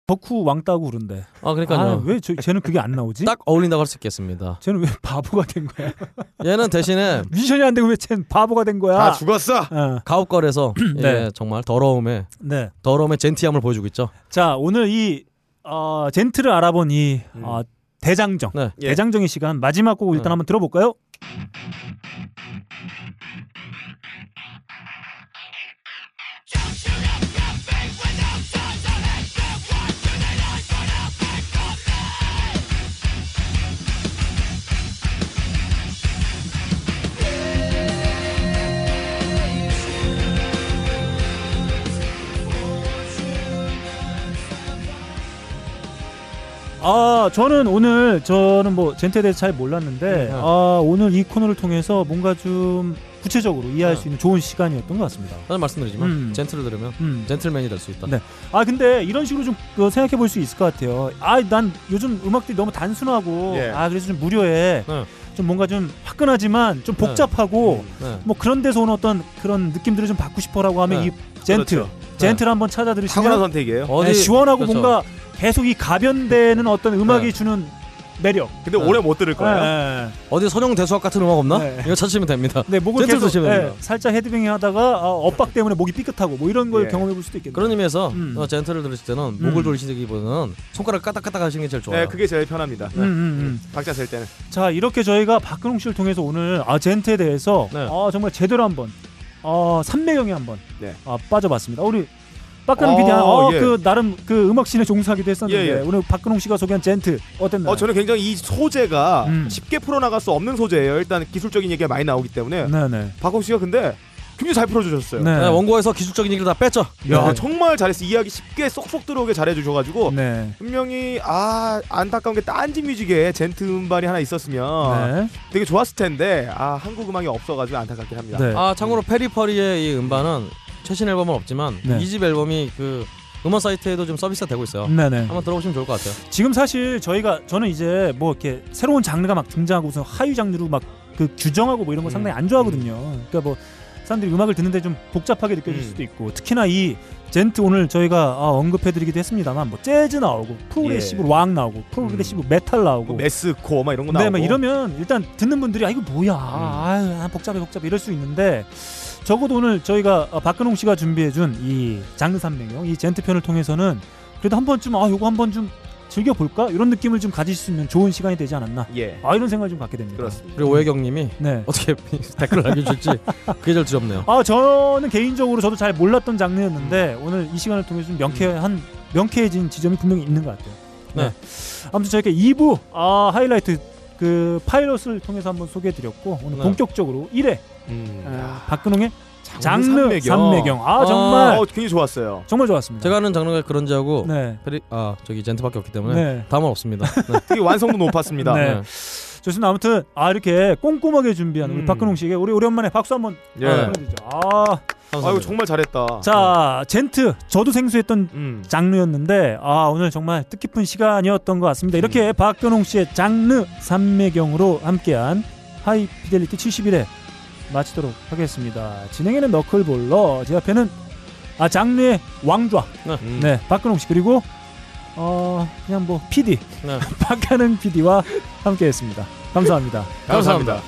덕후 왕따고 그런데. 아 그러니까요. 아, 왜 저, 쟤는 그게 안 나오지? 딱 어울린다고 할 수 있겠습니다. 쟤는 왜 바보가 된 거야? 얘는 대신에 [LAUGHS] 미션이 안 되고 왜 쟤는 바보가 된 거야? 다 죽었어. 어. 가옥걸에서 [CLEARS THROAT] 네. 예, 정말 더러움의 네. 더러움의 젠티함을 보여주고 있죠. 자, 오늘 이 어, 젠트를 알아본 이 음. 어, 대장정. 네. 예. 대장정의 시간 마지막 곡을 일단 네. 한번 들어볼까요? 아 저는 오늘 저는 뭐 젠트에 대해서 잘 몰랐는데 네. 아 오늘 이 코너를 통해서 뭔가 좀 구체적으로 이해할 네. 수 있는 좋은 시간이었던 것 같습니다. 다시 말씀드리지만 음. 젠틀을 들으면 음. 젠틀맨이 될 수 있다. 네. 아 근데 이런 식으로 좀 생각해 볼 수 있을 것 같아요. 아 난 요즘 음악들이 너무 단순하고 예. 아 그래서 좀 무료해. 네. 좀 뭔가 좀 화끈하지만 좀 복잡하고 네. 뭐 그런 데서 오는 어떤 그런 느낌들을 좀 받고 싶어라고 하면 네. 이 젠트 그렇죠. 젠트를 한번 찾아 들으시면 선택이에요. 어디 네, 시원하고 그렇죠. 뭔가 계속 이 가변되는 어떤 음악이 네. 주는 매력. 근데 네. 오래 못 들을 거예요. 네. 어디 선영 대수학 같은 음악 없나? 네. 이거 찾으시면 됩니다. 네, 목을 계속 됩니다. 살짝 헤드뱅잉 하다가 아, 엇박 때문에 목이 삐끗하고 뭐 이런 걸 예. 경험해 볼 수도 있겠네요. 그런 의미에서 음. 어, 젠틀을 들으실 때는 음. 목을 돌리시기보다는 손가락 까딱까딱 하시는 게 제일 좋아요. 네, 그게 제일 편합니다. 음, 음, 음. 박자 셀 때는. 자 이렇게 저희가 박근홍 씨를 통해서 오늘 아 젠트에 대해서 네. 아 정말 제대로 한번 어 삼매경에 한번 네. 아, 빠져봤습니다. 우리 박근홍 어, PD 어, 예. 그 나름 그 음악 씬에 종사하기도 했었는데 예, 예. 오늘 박근홍 씨가 소개한 젠트 어땠나요? 어, 저는 굉장히 이 소재가 음. 쉽게 풀어나갈 수 없는 소재예요. 일단 기술적인 얘기가 많이 나오기 때문에. 네네. 박홍 씨가 근데 굉장히 잘 풀어주셨어요. 네. 네, 원고에서 기술적인 얘기를 다 뺐죠. 야, 네. 정말 잘했어. 이야기 쉽게 쏙쏙 들어오게 잘해주셔가지고 네. 분명히 아 안타까운 게 딴지 뮤직에 젠트 음반이 하나 있었으면 네. 되게 좋았을 텐데 아 한국 음악이 없어가지고 안타깝긴 합니다. 네. 아 참고로 Periphery의 이 음반은 최신 앨범은 없지만 네. 이집 앨범이 그 음원 사이트에도 좀 서비스가 되고 있어요. 네네. 한번 들어보시면 좋을 것 같아요. 지금 사실 저희가 저는 이제 뭐 이렇게 새로운 장르가 막 등장하고서 하위 장르로 막 그 규정하고 뭐 이런 거 음. 상당히 안 좋아하거든요. 그러니까 뭐 사람들이 음악을 듣는데 좀 복잡하게 느껴질 음. 수도 있고 특히나 이 djent 오늘 저희가 아, 언급해드리기도 했습니다만 뭐 재즈 나오고 progressive rock 나오고 progressive metal 나오고 뭐 mathcore 막 이런 거 나오고. 네, 막 이러면 일단 듣는 분들이 아 이거 뭐야, 음. 아, 아, 복잡해 복잡해 이럴 수 있는데 적어도 오늘 저희가 어, 박근홍 씨가 준비해준 이 장르 삼명형 이 젠트 편을 통해서는 그래도 한 번쯤 아 요거 한 번 좀 즐겨 볼까 이런 느낌을 좀 가질 수 있는 좋은 시간이 되지 않았나 예 아 이런 생각을 좀 갖게 됩니다. 그렇습니다. 그리고 오해경님이 네. 어떻게 [LAUGHS] 댓글을 남겨주실지 그게 제일 두렵네요. 아 저는 개인적으로 저도 잘 몰랐던 장르였는데 오늘 이 시간을 통해서 좀 명쾌한 명쾌해진 지점이 분명히 있는 것 같아요. 네. 아무튼 저희가 2부 아 하이라이트 그 파일럿을 통해서 한번 소개해드렸고 오늘 네. 본격적으로 1회 음. 아, 박근홍의 장르 삼매경. 삼매경 아 정말 어, 굉장히 좋았어요. 정말 좋았습니다. 제가 아는 장르가 그런지하고 네. 페리 아 저기 젠트밖에 없기 때문에 네. 다음은 없습니다. [LAUGHS] 네. 되게 완성도 높았습니다. 네. 네. 좋습니다. 아무튼 아 이렇게 꼼꼼하게 준비한 우리 음. 박근홍 씨에게 우리 오랜만에 박수 한번 예. 보내드리죠. 아, 감사합니다. 아이고 정말 잘했다. 자 젠트 저도 생소했던 음. 장르였는데 아 오늘 정말 뜻깊은 시간이었던 것 같습니다. 이렇게 박근홍 씨의 장르 삼매경으로 함께한 하이 피델리티 71회 마치도록 하겠습니다. 진행에는 너클볼러 제 앞에는 아 장르의 왕좌 음. 네 박근홍 씨 그리고 어 그냥 뭐 PD 네. [LAUGHS] 박가능 PD와 함께했습니다. 감사합니다. 감사합니다.